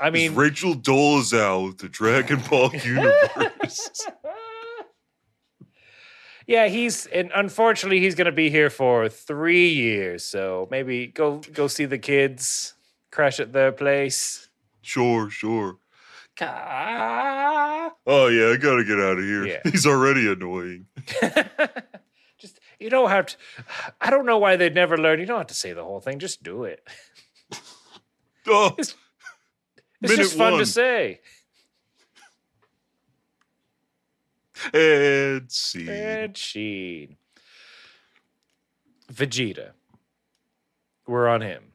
I mean, Rachel Dolezal with the Dragon Ball universe. Yeah, he's and unfortunately he's gonna be here for three years. So maybe go go see the kids, crash at their place. sure, sure. Oh yeah, I gotta get out of here. Yeah. He's already annoying. Just you don't have to. I don't know why they'd never learn. You don't have to say the whole thing. Just do it. Oh, It's Minute just fun one. to say. And see. And Sheen. Vegeta. We're on him.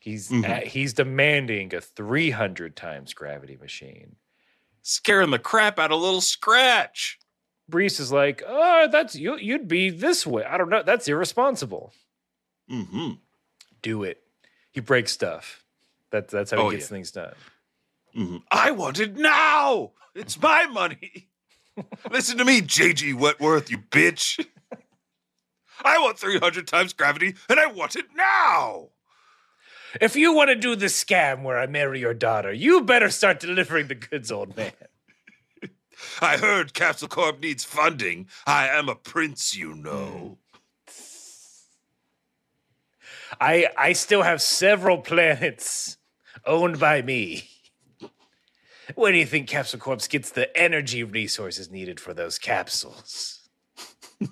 He's Mhm. uh, he's demanding a 300 times gravity machine. Scaring the crap out of little Scratch. Briefs is like, "Oh, that's you you'd be this way. I don't know. That's irresponsible." Mm-hmm. Do it. He breaks stuff. That's that's how Oh, he gets yeah. things done. Mm-hmm. I want it now. It's my money. Listen to me, JG Wentworth, you bitch. I want 300 times gravity and I want it now. If you want to do the scam where I marry your daughter, you better start delivering the goods, old man. I heard Capsule Corp needs funding. I am a prince, you know. I I still have several planets owned by me. Where do you think Capsule Corp gets the energy resources needed for those capsules?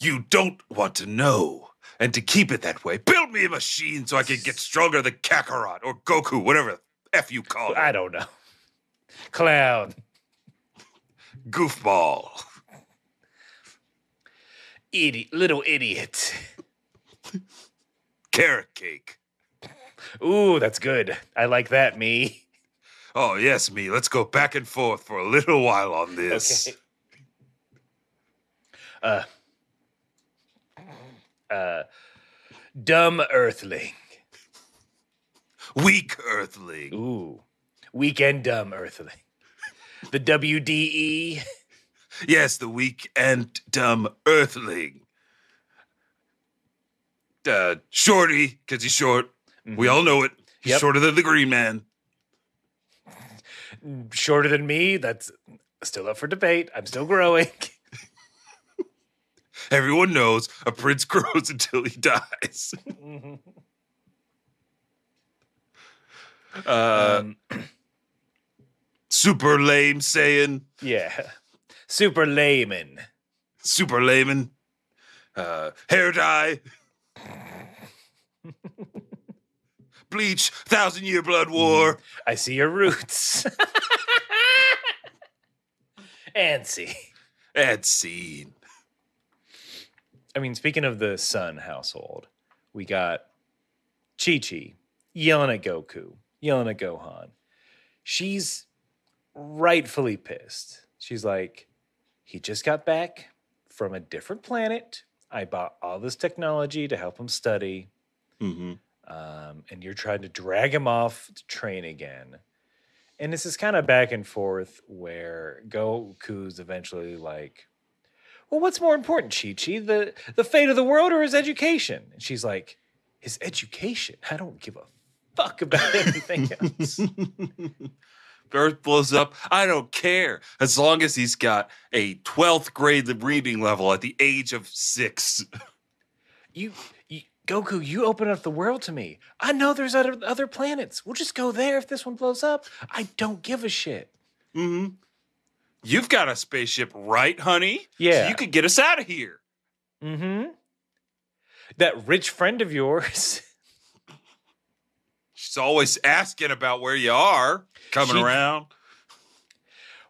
You don't want to know. And to keep it that way, build me a machine so I can get stronger than Kakarot or Goku, whatever the F you call it. I don't know. Clown, Goofball. idiot, little idiot. Carrot cake. Ooh, that's good. I like that, me. Oh, yes, me. Let's go back and forth for a little while on this. Okay. Uh, uh, dumb Earthling. Weak Earthling. Ooh, weak and dumb Earthling. The WDE. Yes, the weak and dumb Earthling. Uh, Shorty, because he's short. We all know it. He's Mm-hmm. Yep. shorter than the Green Man. Shorter than me. That's still up for debate. I'm still growing. Everyone knows a prince grows until he dies. uh, Um, super lame saying, yeah. Super layman. super layman. Uh, hair dye. Bleach, thousand year blood war. I see your roots. Antsy. And scene. I mean, speaking of the Sun household, we got Chi Chi yelling at Goku, yelling at Gohan. She's rightfully pissed. She's like, he just got back from a different planet. I bought all this technology to help him study. Mm-hmm. Um, and you're trying to drag him off to train again. And this is kind of back and forth where Goku's eventually like, "Well, what's more important, Chi Chi, the the fate of the world or his education?" And she's like, "His education. I don't give a fuck about anything else." Earth blows up. I don't care. As long as he's got a 12th grade reading level at the age of six. you, Goku, you open up the world to me. I know there's other other planets. We'll just go there if this one blows up. I don't give a shit. Mm-hmm. You've got a spaceship, right, honey? Yeah. So you could get us out of here. Mm-hmm. That rich friend of yours. She's always asking about where you are, coming She- around.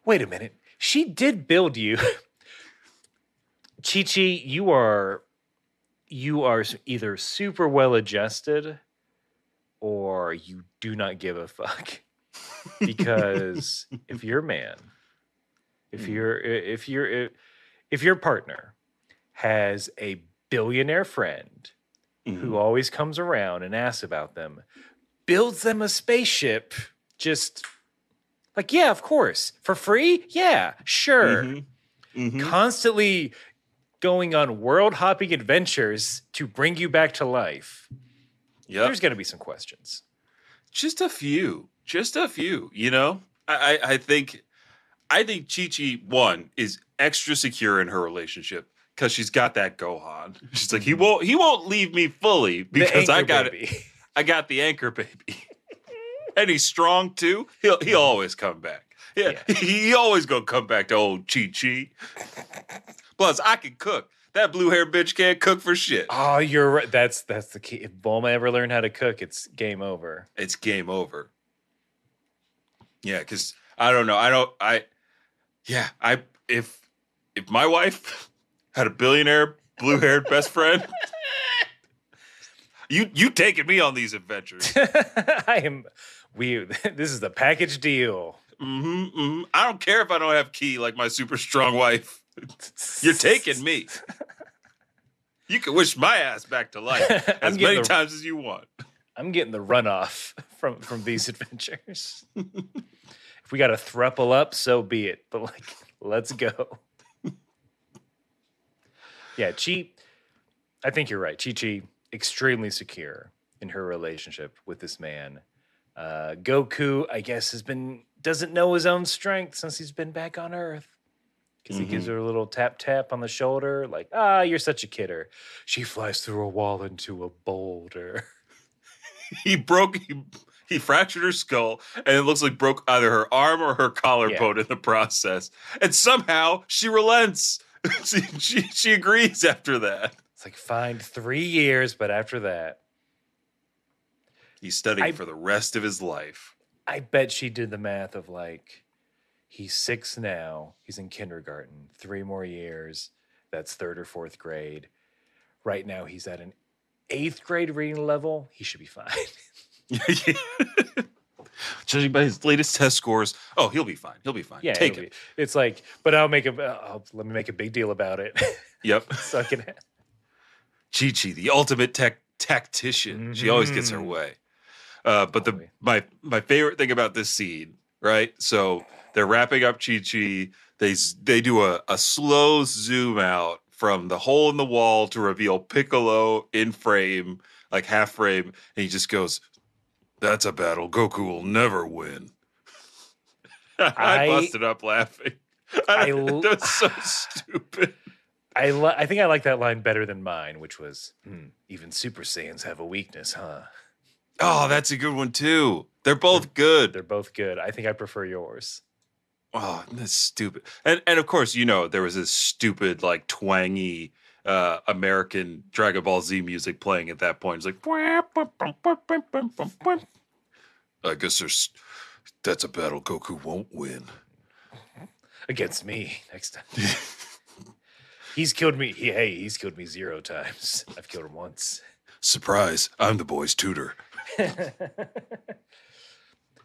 Wait a minute. She did build you. Chi Chi, you are you are either super well adjusted or you do not give a fuck. Because if your man, if Hmm. your if your if your partner has a billionaire friend who always comes around and asks about them, builds them a spaceship, just like, yeah, of course. For free? Yeah, sure. Mhm. Mhm. Constantly going on world hopping adventures to bring you back to life. Yep. There's going to be some questions. just a few just a few you know? I i, I think i think chi chi one is extra secure in her relationship because she's got that gohan. She's like he mm-hmm. won't he won't leave me fully because i got it baby. i got the anchor baby. And he's strong too? He'll he'll always come back. Yeah, he always gonna come back to old chi chi plus i can cook that blue hair bitch can't cook for shit Oh, you're right. That's that's the ki. If Bulma ever learned how to cook, it's game over. it's game over. Yeah, because I don't know. I don't. I yeah. I if if my wife had a billionaire blue haired best friend. You you taking me on these adventures? I am. We. This is the package deal. hmm hmm I don't care if I don't have key like my super strong wife. You're taking me. You can wish my ass back to life as many the- times as you want. I'm getting the runoff from from these adventures. if we got to thruple up, so be it. But like, let's go. yeah, Chi. I think you're right. Chi Chi extremely secure in her relationship with this man. Uh, Goku, I guess, has been doesn't know his own strength since he's been back on Earth. Because he gives her a little tap tap on the shoulder, like, ah, you're such a kidder. She flies through a wall into a boulder. He broke he, he fractured her skull and it looks like broke either her arm or her collarbone in the process. And somehow she relents. she, she she agrees after that. It's like fine three years, but after that, He's studying I- for the rest of his life. I bet she did the math of like, he's six now, he's in kindergarten, three more years, that's third or fourth grade. Right now, he's at an eighth grade reading level. He should be fine. Judging by his latest test scores, oh, he'll be fine. He'll be fine. yeah, Take it'll be- It's like, but I'll make a, I'll, let me make a big deal about it. Yep. so I can, Chi Chi, the ultimate tech tactician. She always gets her Mhm. way. Uh, but the my my favorite thing about this scene, right? So they're wrapping up Chi Chi. They they do a, a slow zoom out from the hole in the wall to reveal Piccolo in frame, like half frame, and he just goes, "That's a battle Goku will never win." I, I- busted up laughing. I That's so stupid. I, li- I think I like that line better than mine, which was, hmm, even Super Saiyans have a weakness, huh? Oh, that's a good one too. They're both good. They're both good. I think I prefer yours. Oh, that's stupid. And and of course, you know, there was this stupid, like twangy uh American Dragon Ball Z music playing at that point. It's like I guess there's that's a battle Goku won't win. against me next time. he's killed me. He, hey, he's killed me zero times. I've killed him once. Surprise, I'm the boy's tutor.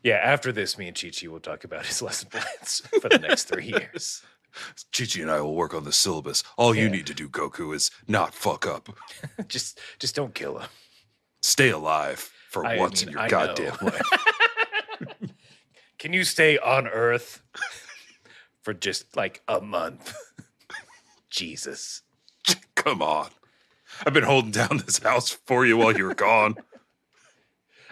Yeah, after this, me and Chi Chi will talk about his lesson plans for the next three years. Chichi and I will work on the syllabus. All you need to do, Goku, is not fuck up. just, just don't kill him. Stay alive for I once mean, in your I goddamn know. life. Can you stay on Earth for just like a month? Jesus. Come on. I've been holding down this house for you while you were gone.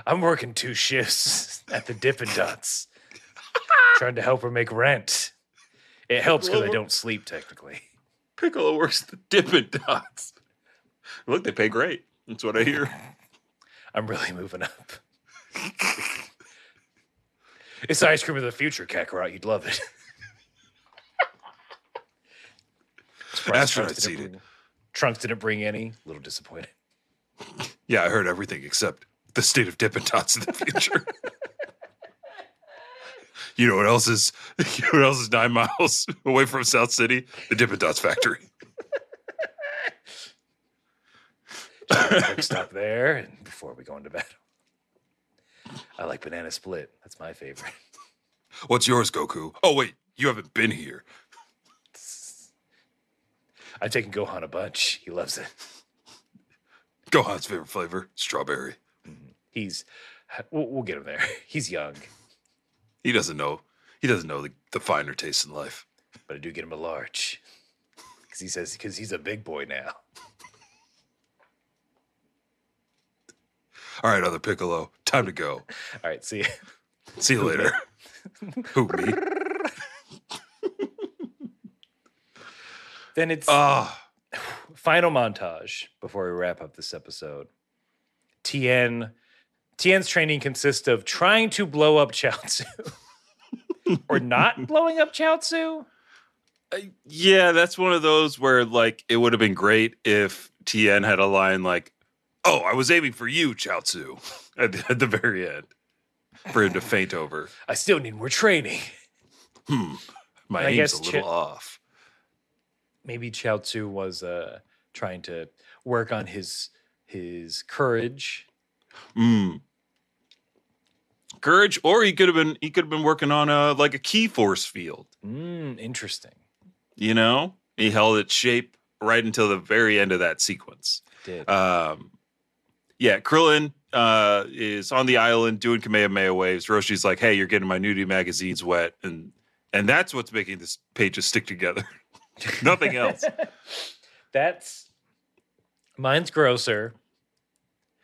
I'm working two shifts at the Dippin' Dots, trying to help her make rent. It helps because I don't sleep technically. Piccolo works the Dippin' Dots. Look, they pay great. That's what I hear. I'm really moving up. it's ice cream of the future, Kakarot. You'd love it. Astronaut seated. Trunks didn't bring any. A little disappointed. Yeah, I heard everything except the state of Dippin' Dots in the future. you know what else is? You know what else is nine miles away from South City? The Dippin' Dots factory. Quick stop there and before we go into battle. I like banana split. That's my favorite. What's yours, Goku? Oh wait, you haven't been here. I've taken Gohan a bunch. He loves it. Gohan's favorite flavor: strawberry. He's we'll, we'll get him there. He's young, He doesn't know. He doesn't know the, the finer tastes in life. but I do get him a large because he says because he's a big boy now. All right, other Piccolo, time to go. All right, see. ya. See you later. Who me? Then it's Ah, final montage before we wrap up this episode. Tien Tien's training consists of trying to blow up Chaozu or not blowing up Chaozu. yeah, that's one of those where like it would have been great if Tien had a line like, "Oh, I was aiming for you, Chaozu," at the, at the very end, for him to faint over. I still need more training. Hmm, my aim's a little off. Maybe Chaozu was uh, trying to work on his his courage. Mm. Courage, or he could have been he could have been working on a like a ki force field. Mm, interesting. You know, he held its shape right until the very end of that sequence. Did Um, yeah, Krillin uh, is on the island doing Kamehameha waves. Roshi's like, "Hey, you're getting my nudie magazines wet," and and that's what's making this pages stick together. Nothing else. That's mine's grosser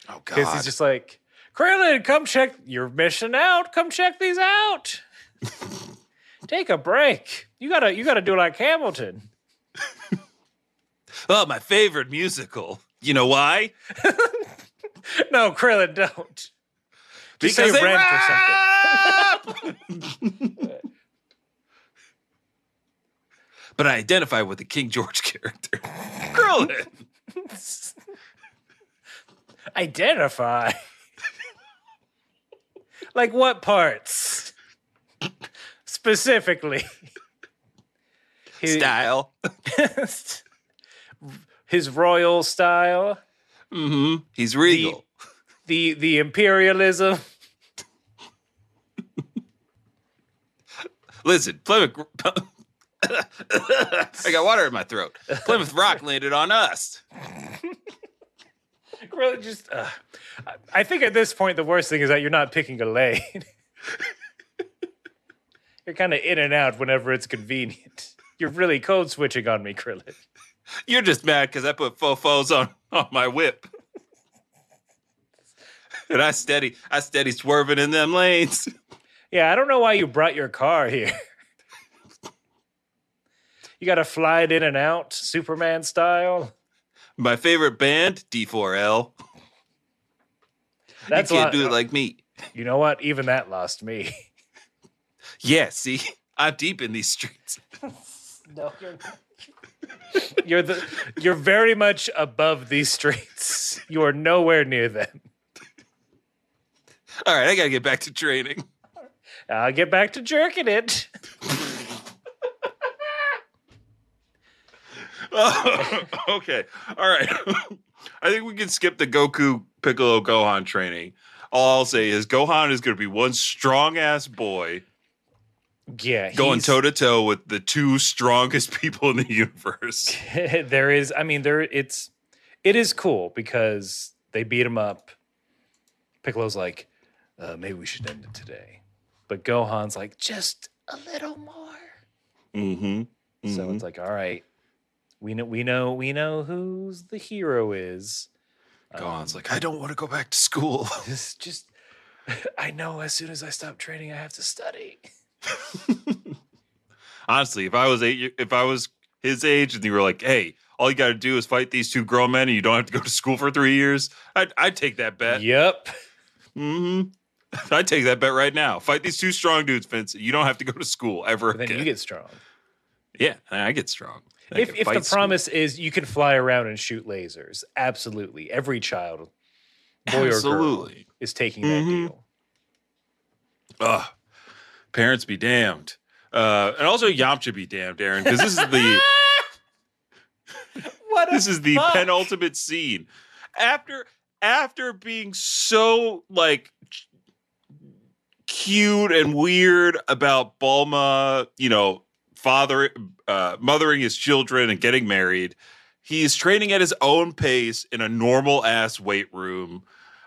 Oh because he's just like Krillin, come check. You're missing out. Come check these out. Take a break. You gotta you gotta do like Hamilton. oh, my favorite musical. You know why? No, Krillin, don't. Just say Because they rent or rap! but I identify with the King George character. Krillin. Identify. like what parts? Specifically. His, Style. his royal style, Mm-hmm. He's regal. the the imperialism. Listen, Plymouth. I got water in my throat. Plymouth Rock landed on us. Really just uh, I- think at this point the worst thing is that you're not picking a lane. you're kind of in and out whenever it's convenient. You're really code switching on me, Krillin. You're just mad because I put fofos on on my whip, and I steady I steady swerving in them lanes. Yeah, I don't know why you brought your car here. you got to fly it in and out, Superman style. My favorite band, D4L. That's you can't lot- do it like me. You know what? Even that lost me. Yeah, see, I'm deep in these streets. No, you're You're the you're very much above these streets. You are nowhere near them. All right, I gotta get back to training. I'll get back to jerking it. okay, all right. I think we can skip the Goku Piccolo Gohan training. All I'll say is Gohan is going to be one strong ass boy Yeah, going toe to toe with the two strongest people in the universe. there is i mean there it's it is cool because they beat him up piccolo's like uh, maybe we should end it today but gohan's like just a little more Mm-hmm. so it's like all right we know we know we know who's the hero is Gohan's Um, like, I don't want to go back to school. just just i know as soon as i stop training i have to study Honestly, if I was eight, if I was his age, and you were like, "Hey, all you got to do is fight these two grown men, and you don't have to go to school for three years," I'd, I'd take that bet. yep hmm I'd take that bet right now. Fight these two strong dudes, Vince. You don't have to go to school ever but then again. you get strong yeah, I get strong. I if, if the fight school. promise is you can fly around and shoot lasers absolutely every child boy or girl is taking that Mhm. deal Ugh. Parents be damned. Uh, and also Yamcha be damned, Aaron, because this is the what this is the fuck. penultimate scene. After after being so like ch- cute and weird about Bulma, you know, father uh, mothering his children and getting married, he's training at his own pace in a normal ass weight room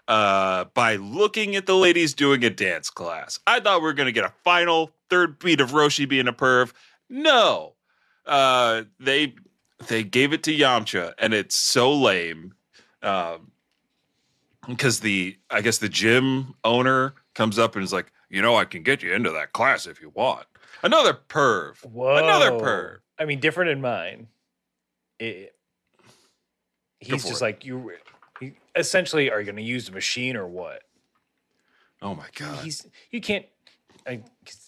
uh, by looking at the ladies doing a dance class. I thought we were going to get a final third beat of Roshi being a perv. No. Uh, they they gave it to Yamcha and it's so lame. Um, because the I guess the gym owner comes up and is like, you know, I can get you into that class if you want. Another perv. Whoa. Another perv. I mean, different in mine. It, he's just it. like you. he- Essentially, are you going to use the machine or what? Oh my god. He's you can't. I,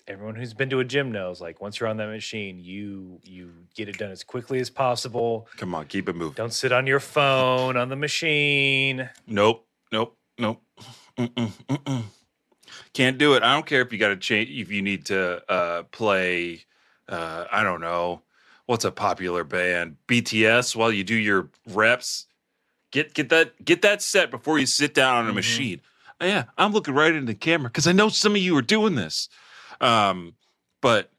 everyone who's been to a gym knows, like once you're on that machine, you you get it done as quickly as possible. Come on, keep it moving. Don't sit on your phone on the machine. Nope. Nope. Nope. Mm-mm, mm-mm. Can't do it. I don't care if you got to change. If you need to uh, play, uh, I don't know, what's a popular band? BTS while you do your reps. Get get that get that set before you sit down on a Mhm. machine. Oh, yeah, I'm looking right into the camera because I know some of you are doing this. Um, but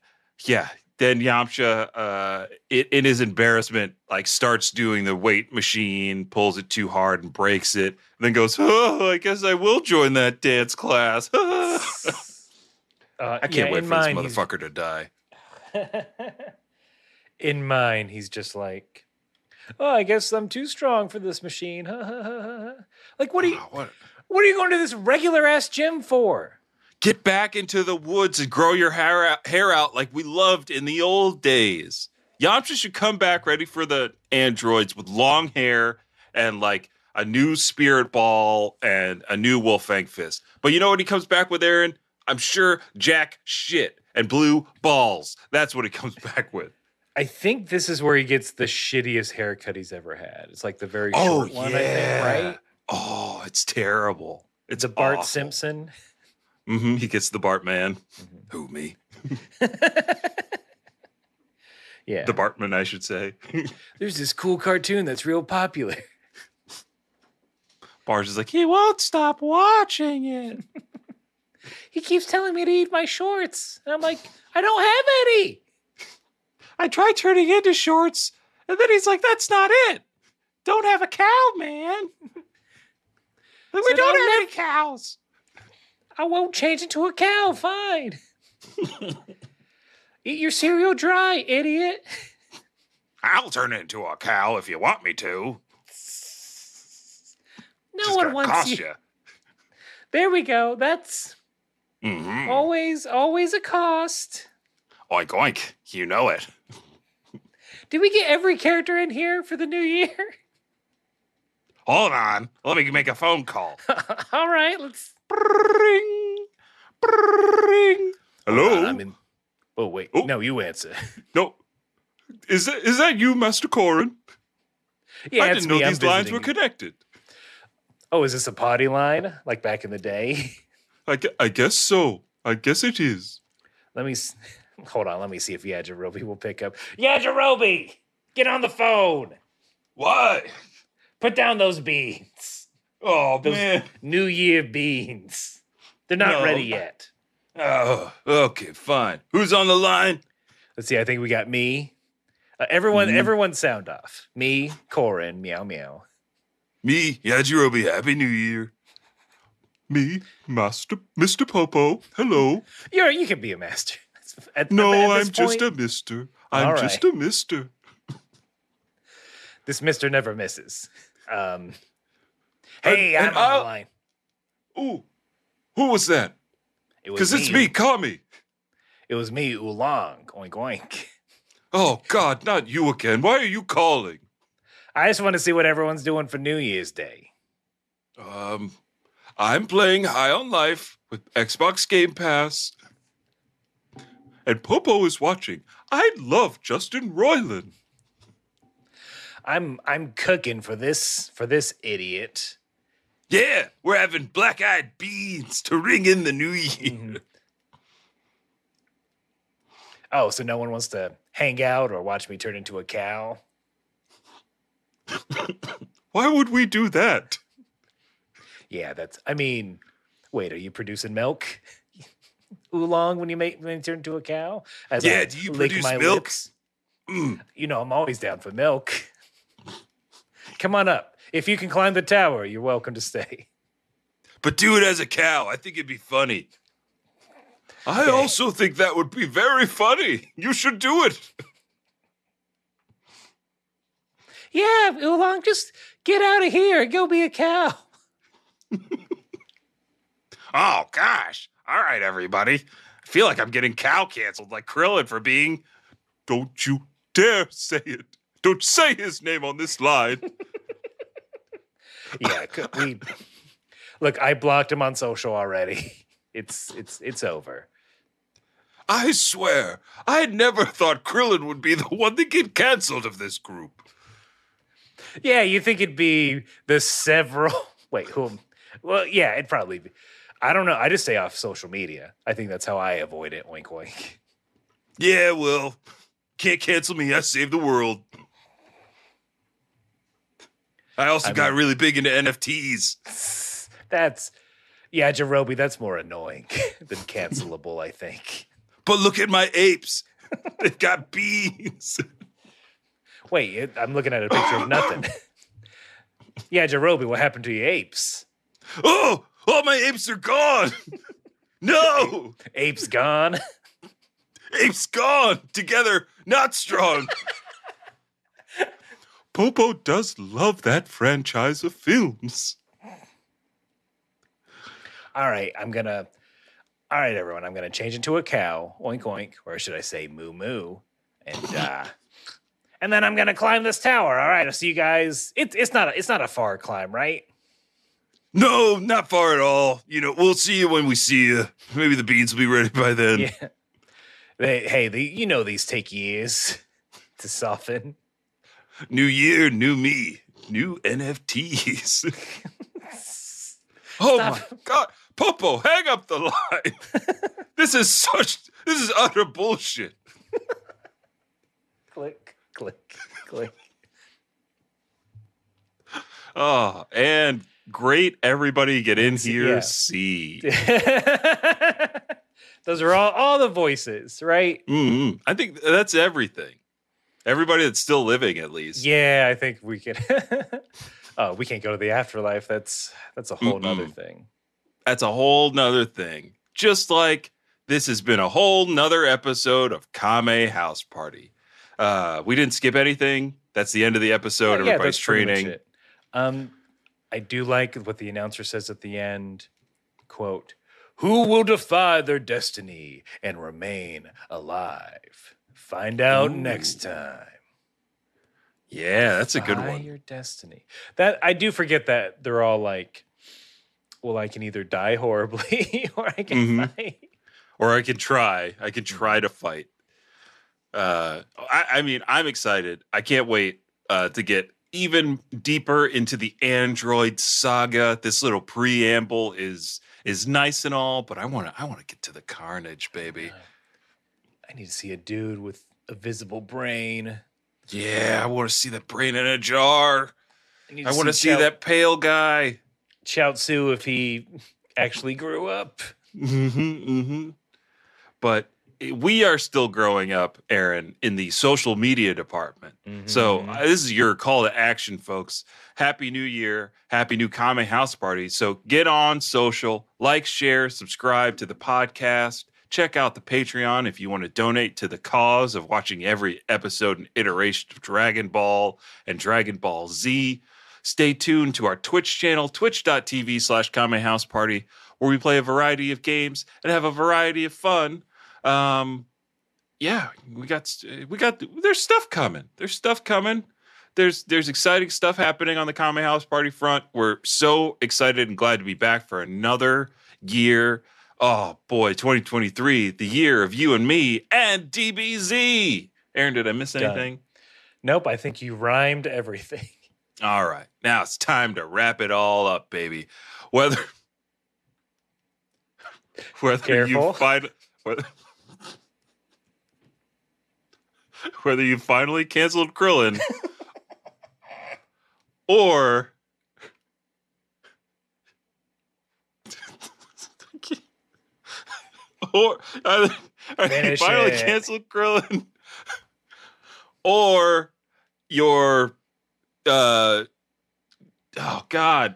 yeah, then Yamcha, uh, it, in his embarrassment, like starts doing the weight machine, pulls it too hard and breaks it, then goes, "Oh, I guess I will join that dance class." Uh, I can't yeah, wait for this mine, he's- motherfucker to die. in mine, he's just like, "Oh, I guess I'm too strong for this machine." like, what are you? Oh, what? What are you going to this regular ass gym for? Get back into the woods and grow your hair out, hair out like we loved in the old days. Yamcha should come back ready for the androids with long hair and like a new spirit ball and a new Wolf Fang fist. But you know what he comes back with, Aaron? I'm sure jack shit and blue balls. That's what he comes back with. I think this is where he gets the shittiest haircut he's ever had. It's like the very Oh, short one, I think, right? Oh, it's terrible. It's It's a Bart awful. Simpson. Hmm He gets the Bart man. Mhm. Who me? Yeah. The Bartman, I should say. There's this cool cartoon that's real popular. Bart is like, he won't stop watching it. He keeps telling me to eat my shorts. And I'm like, I don't have any. I try turning into shorts, and then he's like, "That's not it. Don't have a cow, man. we Said, don't "I'll have any cows." I won't change into a cow. Fine. Eat your cereal dry, idiot. I'll turn into a cow if you want me to. No Just one wants cost you. you. There we go. That's Mm-hmm. always, always a cost. Oink oink. You know it. Did we get every character in here for the new year? Hold on. Let me make a phone call. All right, let's. Bring. Bring. Hello. I'm in. Oh wait, Oh. no, you answer. no. Is that is that you, Master Korin? Yeah, I didn't know me. These lines were connected. Oh, is this a potty line like back in the day? I, gue- I guess so. I guess it is. Let me s- hold on. Let me see if Yajirobe will pick up. Yajirobe, get on the phone. Why? Put down those beans. Oh Those- man. New Year beans. They're not No. ready yet. Oh, okay, fine. Who's on the line? Let's see. I think we got me. Uh, everyone, Mhm. everyone, sound off. Me, Korin, meow meow. Me, Yajirobe. Happy New Year. Me, Master, Mr. Popo. Hello. You're you can be a master. At, No, at this I'm just point, a mister. I'm All just a mister. this Mister never misses. Um, hey, And- I'm and on I'll- the line. Ooh, who was that? It was Because it's me, Kami. It was me, Oolong. Oink oink. Oh, God, not you again. Why are you calling? I just want to see what everyone's doing for New Year's Day. Um, I'm playing High on Life with Xbox Game Pass. And Popo is watching. I love Justin Roiland. I'm I'm cooking for this for this idiot. Yeah, we're having black eyed beans to ring in the new year. Mhm. Oh, so no one wants to hang out or watch me turn into a cow? Why would we do that? Yeah, that's. I mean, wait, are you producing milk, oolong, when you make when you turn into a cow? As Yeah, I do you lick produce my milk? lips? Mm, You know, I'm always down for milk. Come on up. If you can climb the tower, you're welcome to stay. but do it as a cow. I think it'd be funny. I Okay. also think that would be very funny. You should do it. Yeah, oolong, just get out of here and go be a cow. Oh, gosh. All right, everybody. I feel like I'm getting cow canceled like Krillin for being. Don't you dare say it. Don't say his name on this line. Yeah, we look. I blocked him on social already. It's it's it's over. I swear, I never thought Krillin would be the one to get canceled of this group. Yeah, you think it'd be the several? Wait, who? Well, yeah, it'd probably be. I don't know. I just stay off social media. I think that's how I avoid it. Wink, wink. Yeah, well, Can't cancel me. I saved the world. I also I got mean- really big into NFTs. That's yeah, Jerobi, that's more annoying than cancelable, I think. But look at my apes. They've got beans. Wait, I'm looking at a picture of nothing. yeah, Jerobi, what happened to your apes? Oh, all my apes are gone. No, Apes gone. apes gone. Together, not strong. Popo does love that franchise of films. All right, I'm gonna. All right, everyone, I'm gonna change into a cow. Oink oink, or should I say moo moo? And uh, and then I'm gonna climb this tower. All right, I'll see you guys. It's it's not a, it's not a far climb, right? No, not far at all. You know, we'll see you when we see you. Maybe the beans will be ready by then. Yeah. They, hey, the, you know these take years to soften. New year, new me, new NFTs. oh my god, Popo, hang up the line. this is such. This is utter bullshit. Click, click, click. Oh, and great, everybody get in here. yeah. See, Those are all all the voices, right? Mhm. I think that's everything. Everybody that's still living, at least. Yeah, I think we can. oh, we can't go to the afterlife. That's that's a whole nother Mm-mm. thing. That's a whole nother thing. Just like this has been a whole nother episode of Kame House Party. Uh, we didn't skip anything. That's the end of the episode. Yeah, yeah, Everybody's much training. Um, I do like what the announcer says at the end. Quote: "Who will defy their destiny and remain alive? Find out next time." Yeah, that's a good one. Your destiny. That I do forget that they're all like, well, I can either die horribly or I can Mhm. fight. Or I can try. I can Mm-hmm. try to fight. Uh, I, I mean, I'm excited. I can't wait uh, to get even deeper into the Android saga. This little preamble is is nice and all, but I want to I want to get to the carnage, baby. I need to see a dude with a visible brain. Yeah, I want to see that brain in a jar. need I want to see Chow- that pale guy. Chaozu if he actually grew up. hmm hmm But we are still growing up, Aaron, in the social media department. So Mhm. uh, this is your call to action, folks. Happy New Year, Happy New Kame House Party. So get on social, like, share, subscribe to the podcast. Check out the Patreon if you want to donate to the cause of watching every episode and iteration of Dragon Ball and Dragon Ball Z. Stay tuned to our Twitch channel, twitch.tv slash Kame House Party, where we play a variety of games and have a variety of fun. Um, yeah, we got we got there's stuff coming. There's stuff coming. There's there's exciting stuff happening on the Kame House Party front. We're so excited and glad to be back for another year. Oh boy, 2023, the year of you and me and DBZ. Aaron, did I miss Done. anything? Nope, I think you rhymed everything. All right. Now it's time to wrap it all up, baby. Whether whether you find whether, whether you finally canceled Krillin or or either, either you Finish finally it. canceled Krillin or your uh oh god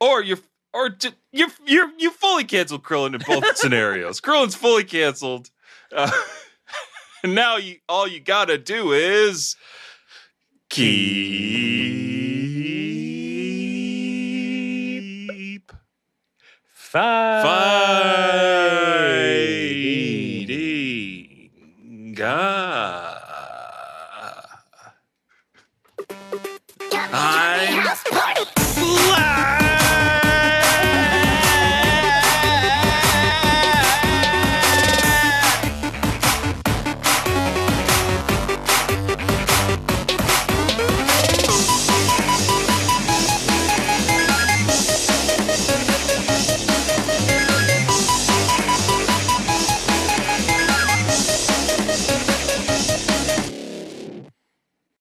or you or ju- you you you fully canceled Krillin in both scenarios. Krillin's fully canceled. Uh, and now you all you gotta do is keep Five.